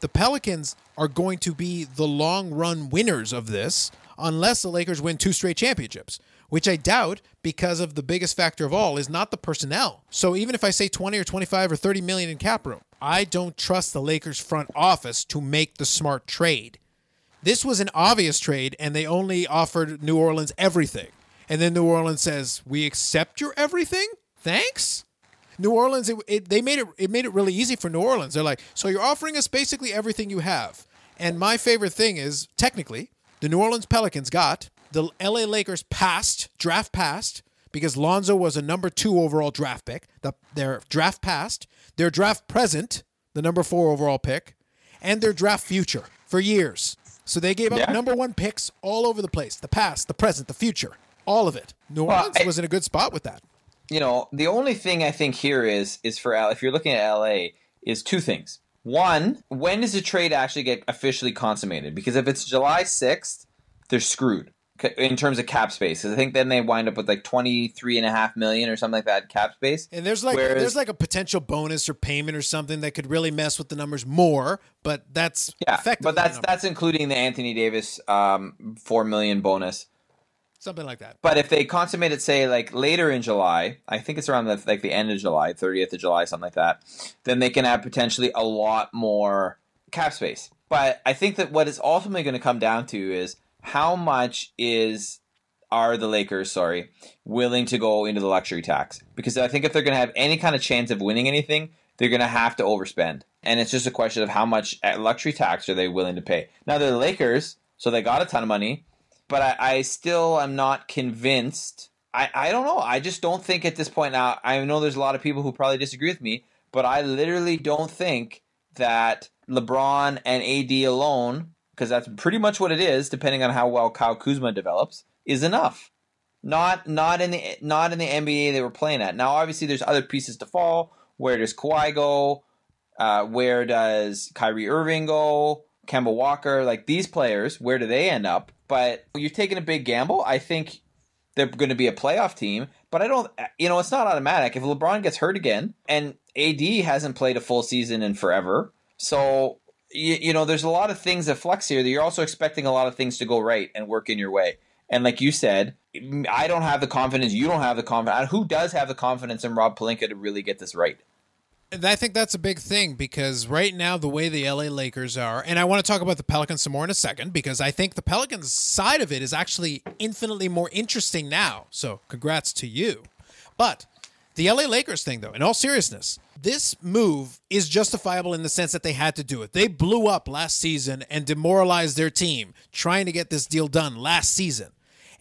the Pelicans are going to be the long run winners of this unless the Lakers win two straight championships, which I doubt because of the biggest factor of all is not the personnel. So even if I say 20 or 25 or 30 million in cap room, I don't trust the Lakers front office to make the smart trade This was an obvious trade, and they only offered New Orleans everything. And then New Orleans says, "We accept your everything. Thanks." New Orleans, it, it, they made it. It made it really easy for New Orleans. They're like, "So you're offering us basically everything you have." And my favorite thing is, technically, the New Orleans Pelicans got the LA Lakers passed draft passed because Lonzo was a number two overall draft pick. The, their draft passed, their draft present, the number four overall pick, and their draft future for years. So they gave up Yeah. number one picks all over the place the past, the present, the future, all of it. New Well, Orleans I- was in a good spot with that. you know, the only thing I think here is is for. If you're looking at LA, is two things. One, when does the trade actually get officially consummated? Because if it's July sixth, they're screwed in terms of cap space. I think then they wind up with like twenty three and a half million or something like that cap space. And there's like Whereas- there's like a potential bonus or payment or something that could really mess with the numbers more, but that's Yeah, but that's that's including the Anthony Davis um, four million bonus. something like that. But if they consummate it, say like later in July, I think it's around the like the end of July, thirtieth of July, something like that, then they can have potentially a lot more cap space. But I think that what it's ultimately going to come down to is how much is are the Lakers, sorry, willing to go into the luxury tax? Because I think if they're going to have any kind of chance of winning anything, they're going to have to overspend. And it's just a question of how much luxury tax are they willing to pay. Now they're the Lakers, so they got a ton of money, but I, I still am not convinced. I, I don't know. I just don't think at this point now. I know there's a lot of people who probably disagree with me, but I literally don't think that LeBron and AD alone, because that's pretty much what it is, depending on how well Kyle Kuzma develops, is enough. Not not in the not in the NBA they were playing at. Now, obviously, there's other pieces to fall. Where does Kawhi go? Uh, where does Kyrie Irving go? Kemba Walker, like these players, where do they end up? But you're taking a big gamble. I think they're going to be a playoff team, but I don't. You know, it's not automatic. If LeBron gets hurt again, and AD hasn't played a full season in forever, so you, you know, there's a lot of things that flex here. That you're also expecting a lot of things to go right and work in your way. And like you said, I don't have the confidence. You don't have the confidence. Who does have the confidence in Rob Pelinka to really get this right? And I think that's a big thing because right now, the way the LA Lakers are, and I want to talk about the Pelicans some more in a second because I think the Pelicans side of it is actually infinitely more interesting now. So, congrats to you. But the LA Lakers thing, though, in all seriousness, this move is justifiable in the sense that they had to do it. They blew up last season and demoralized their team trying to get this deal done last season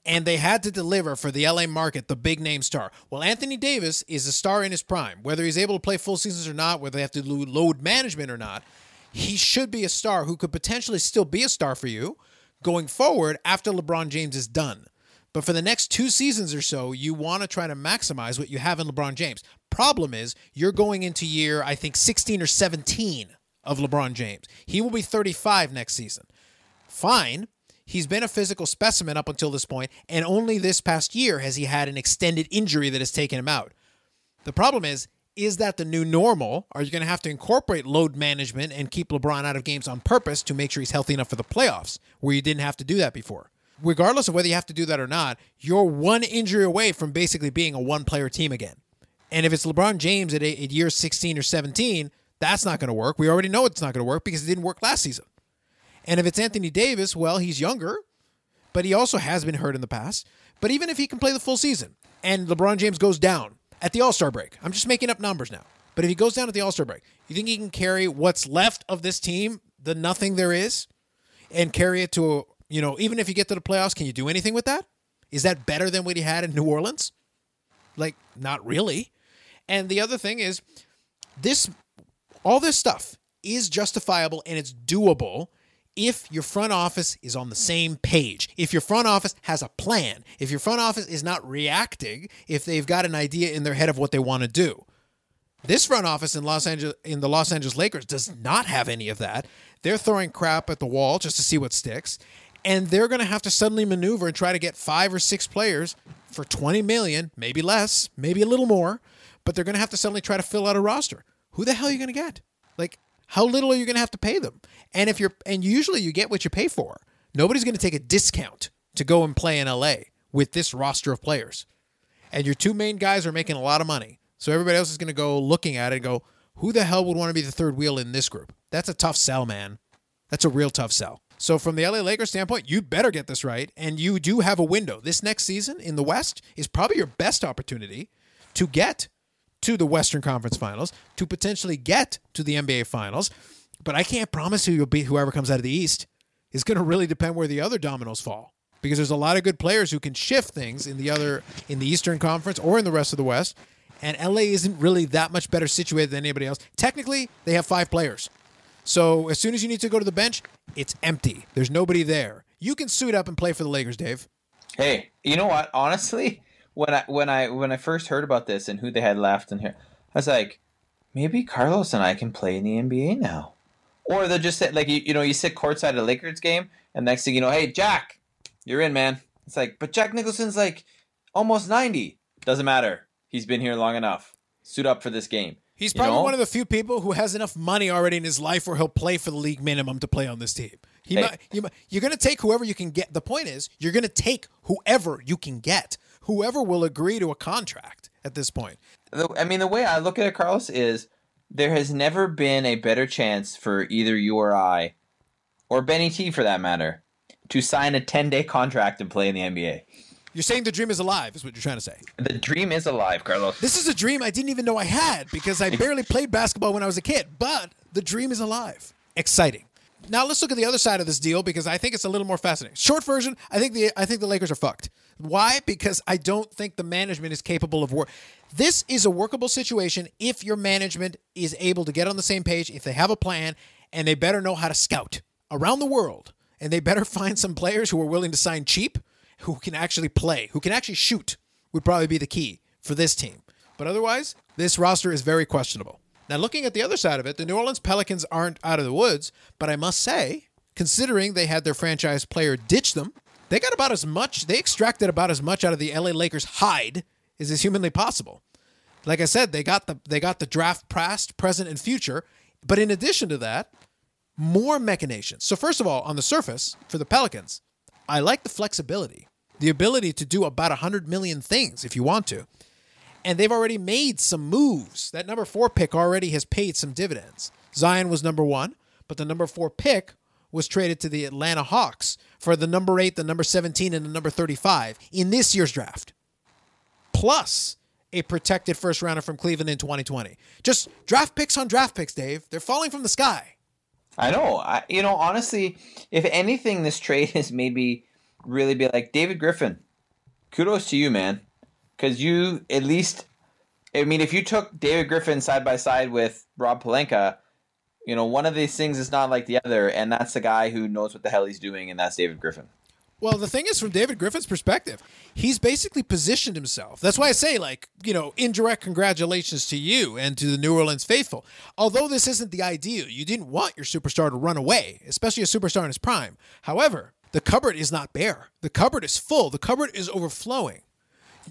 and they had to deliver for the LA market the big name star. Well, Anthony Davis is a star in his prime. Whether he's able to play full seasons or not, whether they have to do load management or not, he should be a star who could potentially still be a star for you going forward after LeBron James is done. But for the next two seasons or so, you want to try to maximize what you have in LeBron James. Problem is, you're going into year, I think, 16 or 17 of LeBron James. He will be 35 next season. Fine. He's been a physical specimen up until this point, and only this past year has he had an extended injury that has taken him out. The problem is, is that the new normal? Are you going to have to incorporate load management and keep LeBron out of games on purpose to make sure he's healthy enough for the playoffs, where you didn't have to do that before? Regardless of whether you have to do that or not, you're one injury away from basically being a one player team again. And if it's LeBron James at, at year 16 or 17, that's not going to work. We already know it's not going to work because it didn't work last season. And if it's Anthony Davis, well, he's younger, but he also has been hurt in the past. But even if he can play the full season and LeBron James goes down at the All Star break, I'm just making up numbers now. But if he goes down at the All Star break, you think he can carry what's left of this team, the nothing there is, and carry it to, you know, even if you get to the playoffs, can you do anything with that? Is that better than what he had in New Orleans? Like, not really. And the other thing is, this, all this stuff is justifiable and it's doable if your front office is on the same page, if your front office has a plan, if your front office is not reacting, if they've got an idea in their head of what they want to do. This front office in Los Angeles in the Los Angeles Lakers does not have any of that. They're throwing crap at the wall just to see what sticks, and they're going to have to suddenly maneuver and try to get 5 or 6 players for 20 million, maybe less, maybe a little more, but they're going to have to suddenly try to fill out a roster. Who the hell are you going to get? Like how little are you going to have to pay them? And if you're and usually you get what you pay for. Nobody's going to take a discount to go and play in LA with this roster of players. And your two main guys are making a lot of money. So everybody else is going to go looking at it and go, "Who the hell would want to be the third wheel in this group?" That's a tough sell, man. That's a real tough sell. So from the LA Lakers standpoint, you better get this right, and you do have a window. This next season in the West is probably your best opportunity to get to the Western Conference Finals, to potentially get to the NBA Finals. But I can't promise you you'll beat whoever comes out of the East. It's going to really depend where the other dominoes fall because there's a lot of good players who can shift things in the other in the Eastern Conference or in the rest of the West. And LA isn't really that much better situated than anybody else. Technically, they have five players. So as soon as you need to go to the bench, it's empty. There's nobody there. You can suit up and play for the Lakers, Dave. Hey, you know what? Honestly, when I when I when I first heard about this and who they had left in here, I was like, maybe Carlos and I can play in the NBA now. Or they'll just sit like you, you know you sit courtside at a Lakers game, and next thing you know, hey Jack, you're in, man. It's like, but Jack Nicholson's like almost ninety. Doesn't matter. He's been here long enough. Suit up for this game. He's You probably know? one of the few people who has enough money already in his life where he'll play for the league minimum to play on this team. He Hey. might, you might, you're going to take whoever you can get. The point is, you're going to take whoever you can get, whoever will agree to a contract at this point. I mean, the way I look at it, Carlos, is there has never been a better chance for either you or I, or Benny T for that matter, to sign a 10 day contract and play in the NBA. You're saying the dream is alive, is what you're trying to say. The dream is alive, Carlos. This is a dream I didn't even know I had because I barely played basketball when I was a kid, but the dream is alive. Exciting. Now let's look at the other side of this deal because I think it's a little more fascinating. Short version, I think the I think the Lakers are fucked. Why? Because I don't think the management is capable of work. This is a workable situation if your management is able to get on the same page, if they have a plan, and they better know how to scout around the world, and they better find some players who are willing to sign cheap, who can actually play, who can actually shoot, would probably be the key for this team. But otherwise, this roster is very questionable. Now, looking at the other side of it, the New Orleans Pelicans aren't out of the woods, but I must say, considering they had their franchise player ditch them, they got about as much, they extracted about as much out of the LA Lakers hide as is humanly possible. Like I said, they got the they got the draft past, present, and future. But in addition to that, more machinations. So first of all, on the surface, for the Pelicans, I like the flexibility, the ability to do about 100 million things if you want to. And they've already made some moves. That number four pick already has paid some dividends. Zion was number one, but the number four pick was traded to the Atlanta Hawks for the number eight, the number 17, and the number 35 in this year's draft. Plus a protected first rounder from Cleveland in 2020. Just draft picks on draft picks, Dave. They're falling from the sky. I know. I, you know, honestly, if anything, this trade has made me really be like David Griffin. Kudos to you, man, because you at least. I mean, if you took David Griffin side by side with Rob Pelinka, you know, one of these things is not like the other, and that's the guy who knows what the hell he's doing, and that's David Griffin. Well, the thing is, from David Griffin's perspective, he's basically positioned himself. That's why I say, like, you know, indirect congratulations to you and to the New Orleans faithful. Although this isn't the ideal, you didn't want your superstar to run away, especially a superstar in his prime. However, the cupboard is not bare. The cupboard is full. The cupboard is overflowing.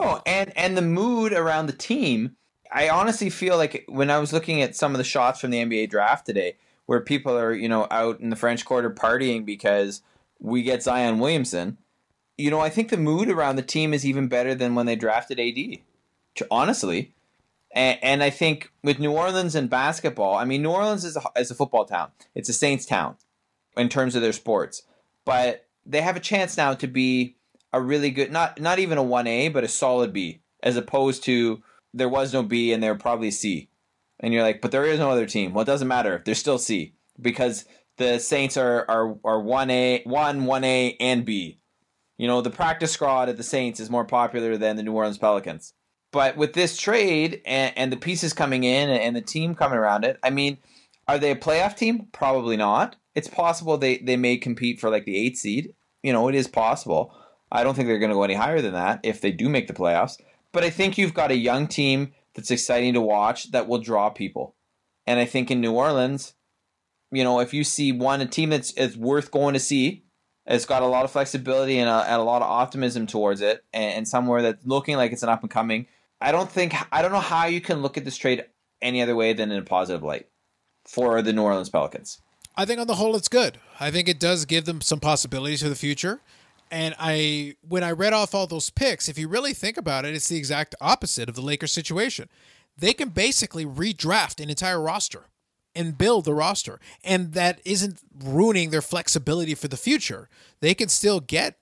Oh, and and the mood around the team. I honestly feel like when I was looking at some of the shots from the NBA draft today, where people are you know out in the French Quarter partying because we get Zion Williamson. You know, I think the mood around the team is even better than when they drafted AD. Honestly, and, and I think with New Orleans and basketball, I mean, New Orleans is a, is a football town. It's a Saints town in terms of their sports, but they have a chance now to be a really good not not even a 1A but a solid B as opposed to there was no B and they're probably C. And you're like, but there is no other team. Well, it doesn't matter. They're still C because the Saints are are are 1A, 1 1A and B. You know, the practice squad at the Saints is more popular than the New Orleans Pelicans. But with this trade and, and the pieces coming in and the team coming around it, I mean, are they a playoff team? Probably not. It's possible they, they may compete for like the eighth seed. You know, it is possible. I don't think they're going to go any higher than that if they do make the playoffs. But I think you've got a young team that's exciting to watch that will draw people. And I think in New Orleans, you know, if you see one a team that's is worth going to see, it's got a lot of flexibility and a, and a lot of optimism towards it, and, and somewhere that's looking like it's an up and coming. I don't think I don't know how you can look at this trade any other way than in a positive light for the New Orleans Pelicans. I think on the whole it's good. I think it does give them some possibilities for the future. And I when I read off all those picks, if you really think about it, it's the exact opposite of the Lakers situation. They can basically redraft an entire roster and build the roster. And that isn't ruining their flexibility for the future. They can still get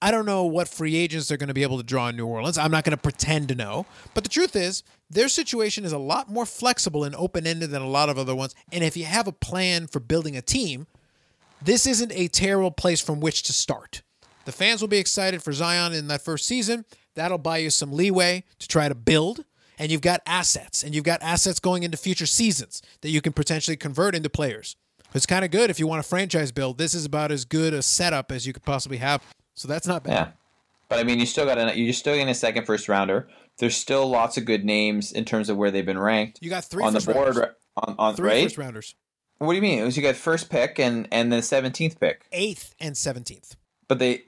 I don't know what free agents they're going to be able to draw in New Orleans. I'm not going to pretend to know. But the truth is, their situation is a lot more flexible and open ended than a lot of other ones. And if you have a plan for building a team, this isn't a terrible place from which to start. The fans will be excited for Zion in that first season. That'll buy you some leeway to try to build. And you've got assets, and you've got assets going into future seasons that you can potentially convert into players. It's kind of good if you want a franchise build. This is about as good a setup as you could possibly have so that's not bad. Yeah. But I mean, you still got a, you're still getting a second first rounder. There's still lots of good names in terms of where they've been ranked. You got three on the board rounders. on, on three right. first rounders, What do you mean? It was you got first pick and and the seventeenth pick. eighth and seventeenth. But they,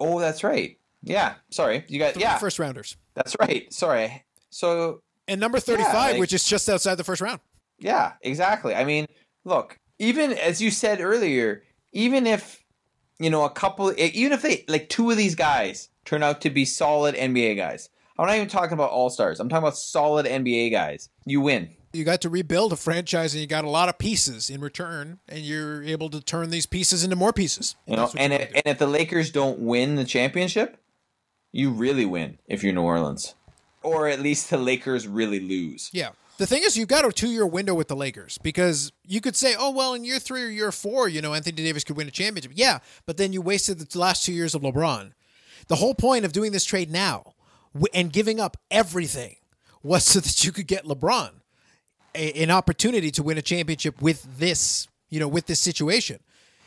oh, that's right. Yeah, sorry, you got Three yeah, first rounders, that's right. Sorry. So and number thirty-five, like- which is just outside the first round. Yeah, exactly. I mean, look, even as you said earlier, even if you know a couple, even if they like two of these guys turn out to be solid NBA guys, I'm not even talking about all stars. I'm talking about solid NBA guys. You win. You got to rebuild a franchise, and you got a lot of pieces in return, and you're able to turn these pieces into more pieces. You know, and if, and if the Lakers don't win the championship, you really win if you're New Orleans, or at least the Lakers really lose. yeah. The thing is, you've got a two-year window with the Lakers because you could say, "Oh well, in year three or year four, you know, Anthony Davis could win a championship." Yeah, but then you wasted the last two years of LeBron. The whole point of doing this trade now and giving up everything was so that you could get LeBron a, an opportunity to win a championship with this, you know, with this situation.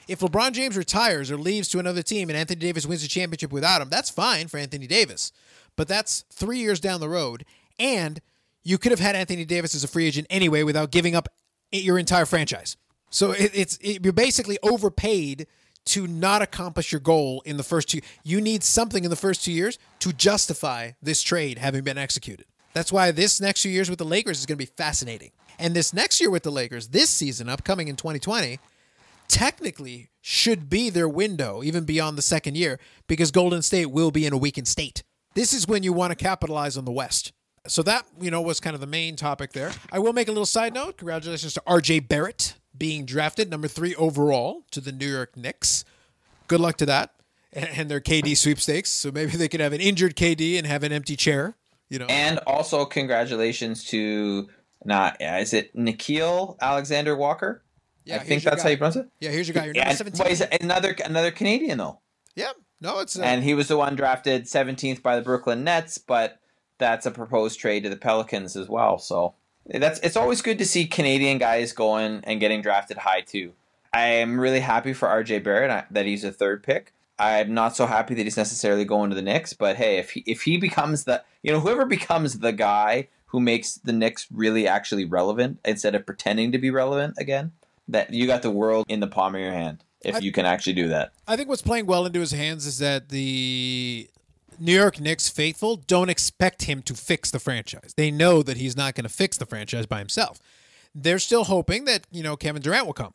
If LeBron James retires or leaves to another team and Anthony Davis wins a championship without him, that's fine for Anthony Davis. But that's three years down the road, and you could have had Anthony Davis as a free agent anyway without giving up your entire franchise. So it, it's it, you're basically overpaid to not accomplish your goal in the first two. You need something in the first two years to justify this trade having been executed. That's why this next few years with the Lakers is going to be fascinating. And this next year with the Lakers, this season upcoming in 2020, technically should be their window, even beyond the second year, because Golden State will be in a weakened state. This is when you want to capitalize on the West. So that, you know, was kind of the main topic there. I will make a little side note. Congratulations to RJ Barrett being drafted number three overall to the New York Knicks. Good luck to that. And their KD sweepstakes. So maybe they could have an injured KD and have an empty chair. You know, And also congratulations to not is it Nickeil Alexander Walker? Yeah, I think that's guy. how you pronounce it. yeah, here's your guy. Your number And, 17. well, he's another another Canadian though, yeah, no, it's uh, and he was the one drafted 17th by the Brooklyn Nets, but that's a proposed trade to the Pelicans as well. So that's it's always good to see Canadian guys going and getting drafted high too. I am really happy for RJ Barrett uh, that he's a third pick. I'm not so happy that he's necessarily going to the Knicks, but hey, if he, if he becomes the you know whoever becomes the guy who makes the Knicks really actually relevant instead of pretending to be relevant again, that you got the world in the palm of your hand if I- you can actually do that. I think what's playing well into his hands is that the New York Knicks faithful don't expect him to fix the franchise. They know that he's not going to fix the franchise by himself. They're still hoping that you know Kevin Durant will come,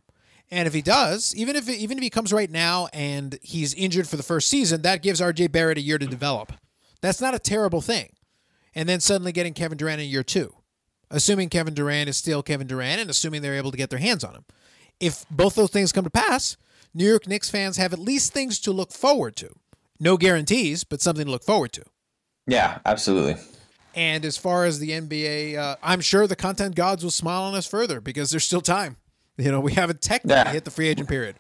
and if he does, even if even if he comes right now and he's injured for the first season, that gives R.J. Barrett a year to develop. That's not a terrible thing. And then suddenly getting Kevin Durant in year two, assuming Kevin Durant is still Kevin Durant, and assuming they're able to get their hands on him. If both those things come to pass, New York Knicks fans have at least things to look forward to. No guarantees, but something to look forward to. Yeah, absolutely. And as far as the NBA, uh, I'm sure the content gods will smile on us further because there's still time. You know, we haven't technically Yeah. hit the free agent period.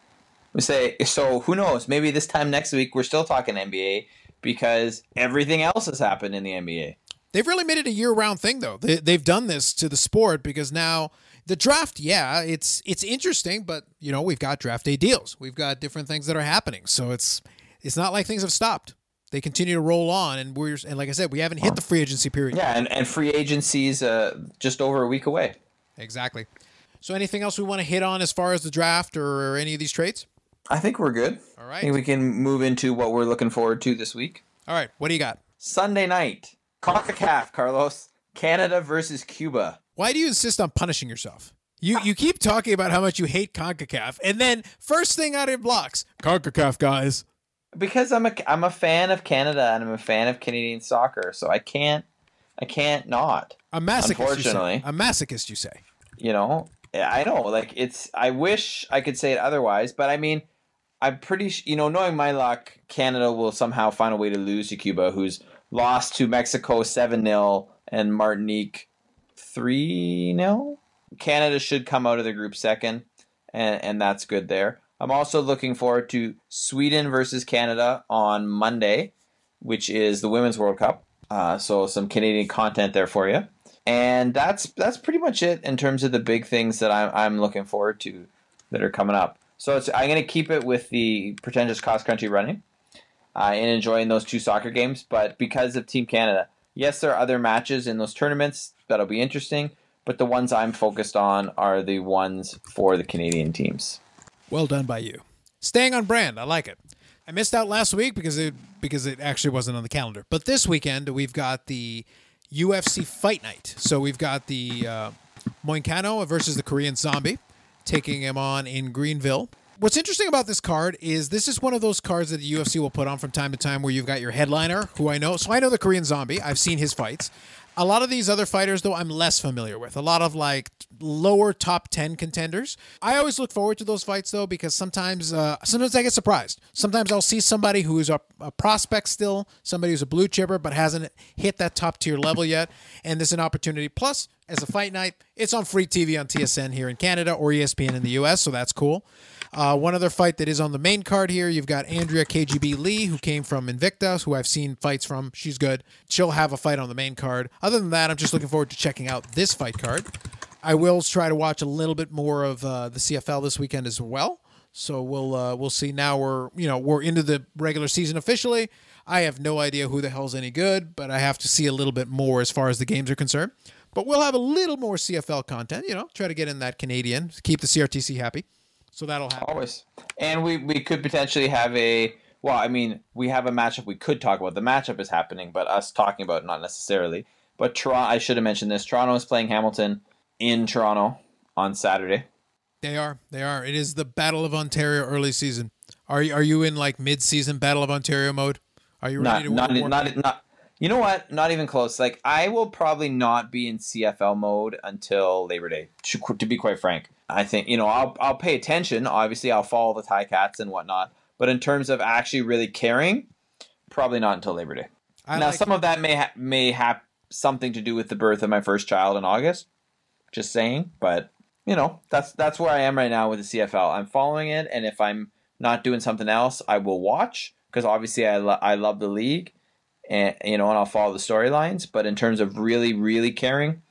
We say so. Who knows? Maybe this time next week we're still talking NBA because everything else has happened in the NBA. They've really made it a year-round thing, though. They, they've done this to the sport because now the draft, yeah, it's it's interesting, but you know we've got draft day deals. We've got different things that are happening, so it's it's not like things have stopped. They continue to roll on, and we're and like I said, we haven't hit the free agency period. Yeah, and, and free agency's uh, just over a week away. Exactly. So, anything else we want to hit on as far as the draft or any of these trades? I think we're good. All right. I think we can move into what we're looking forward to this week. All right. What do you got? Sunday night, CONCACAF, Carlos, Canada versus Cuba. Why do you insist on punishing yourself? You you keep talking about how much you hate CONCACAF, and then first thing out of your blocks, CONCACAF guys. Because I'm a I'm a fan of Canada and I'm a fan of Canadian soccer, so I can't I can't not. A masochist, Unfortunately. you say. A masochist, you say. You know, I know, like it's. I wish I could say it otherwise, but I mean, I'm pretty. sh- You know, knowing my luck, Canada will somehow find a way to lose to Cuba, who's lost to Mexico seven 0 and Martinique three 0 Canada should come out of the group second, and and that's good there. I'm also looking forward to Sweden versus Canada on Monday, which is the Women's World Cup. Uh, so some Canadian content there for you, and that's that's pretty much it in terms of the big things that I'm I'm looking forward to that are coming up. So I'm going to keep it with the pretentious cross country running uh, and enjoying those two soccer games. But because of Team Canada, yes, there are other matches in those tournaments that'll be interesting. But the ones I'm focused on are the ones for the Canadian teams. Well done by you. Staying on brand. I like it. I missed out last week because it because it actually wasn't on the calendar. But this weekend we've got the UFC Fight Night. So we've got the uh, versus the Korean Zombie, taking him on in Greenville. What's interesting about this card is this is one of those cards that the UFC will put on from time to time where you've got your headliner, who I know. So I know the Korean Zombie. I've seen his fights. A lot of these other fighters, though, I'm less familiar with. A lot of like lower top 10 contenders. I always look forward to those fights, though, because sometimes uh, sometimes I get surprised. Sometimes I'll see somebody who's a, a prospect still, somebody who's a blue chipper, but hasn't hit that top tier level yet. And there's an opportunity. Plus, as a fight night, it's on free TV on TSN here in Canada or ESPN in the US, so that's cool. Uh, one other fight that is on the main card here, you've got Andrea KGB Lee, who came from Invicta, who I've seen fights from. She's good. She'll have a fight on the main card. Other than that, I'm just looking forward to checking out this fight card. I will try to watch a little bit more of uh, the CFL this weekend as well. So we'll uh, we'll see. Now we're you know we're into the regular season officially. I have no idea who the hell's any good, but I have to see a little bit more as far as the games are concerned. But we'll have a little more CFL content. You know, try to get in that Canadian, keep the CRTC happy. So that'll happen. Always. And we, we could potentially have a well, I mean, we have a matchup we could talk about. The matchup is happening, but us talking about it, not necessarily. But Toronto, I should have mentioned this. Toronto is playing Hamilton in Toronto on Saturday. They are. They are. It is the Battle of Ontario early season. Are you, are you in like mid-season Battle of Ontario mode? Are you ready Not to not not not. You know what? Not even close. Like I will probably not be in CFL mode until Labor Day. To, to be quite frank, I think you know I'll I'll pay attention. Obviously, I'll follow the Ti-Cats and whatnot. But in terms of actually really caring, probably not until Labor Day. I now, like- some of that may ha- may have something to do with the birth of my first child in August. Just saying, but you know that's that's where I am right now with the CFL. I'm following it, and if I'm not doing something else, I will watch because obviously I lo- I love the league, and you know, and I'll follow the storylines. But in terms of really really caring,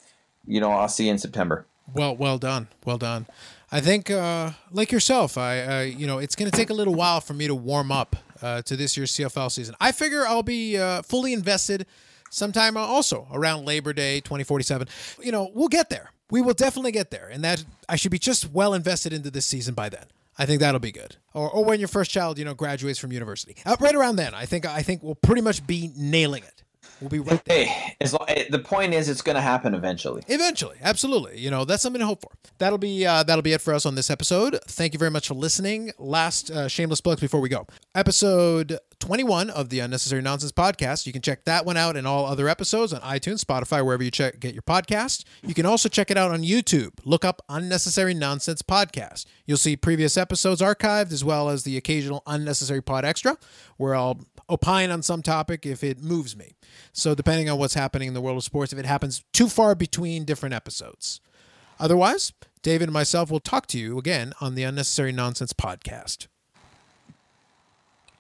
you know, I'll see you in September. Well, well done, well done. I think, uh, like yourself, I, uh, you know, it's going to take a little while for me to warm up uh, to this year's CFL season. I figure I'll be uh, fully invested sometime also around Labor Day 2047. You know, we'll get there. We will definitely get there, and that I should be just well invested into this season by then. I think that'll be good. Or, or when your first child, you know, graduates from university. Uh, right around then, I think I think we'll pretty much be nailing it. We'll be right there. Hey, as lo- eh, the point is, it's going to happen eventually. Eventually, absolutely. You know, that's something to hope for. That'll be uh, that'll be it for us on this episode. Thank you very much for listening. Last uh, shameless plugs before we go. Episode 21 of the Unnecessary Nonsense podcast. You can check that one out and all other episodes on iTunes, Spotify, wherever you check get your podcast. You can also check it out on YouTube. Look up Unnecessary Nonsense podcast. You'll see previous episodes archived as well as the occasional unnecessary pod extra where I'll opine on some topic if it moves me. So depending on what's happening in the world of sports, if it happens too far between different episodes. Otherwise, David and myself will talk to you again on the Unnecessary Nonsense podcast.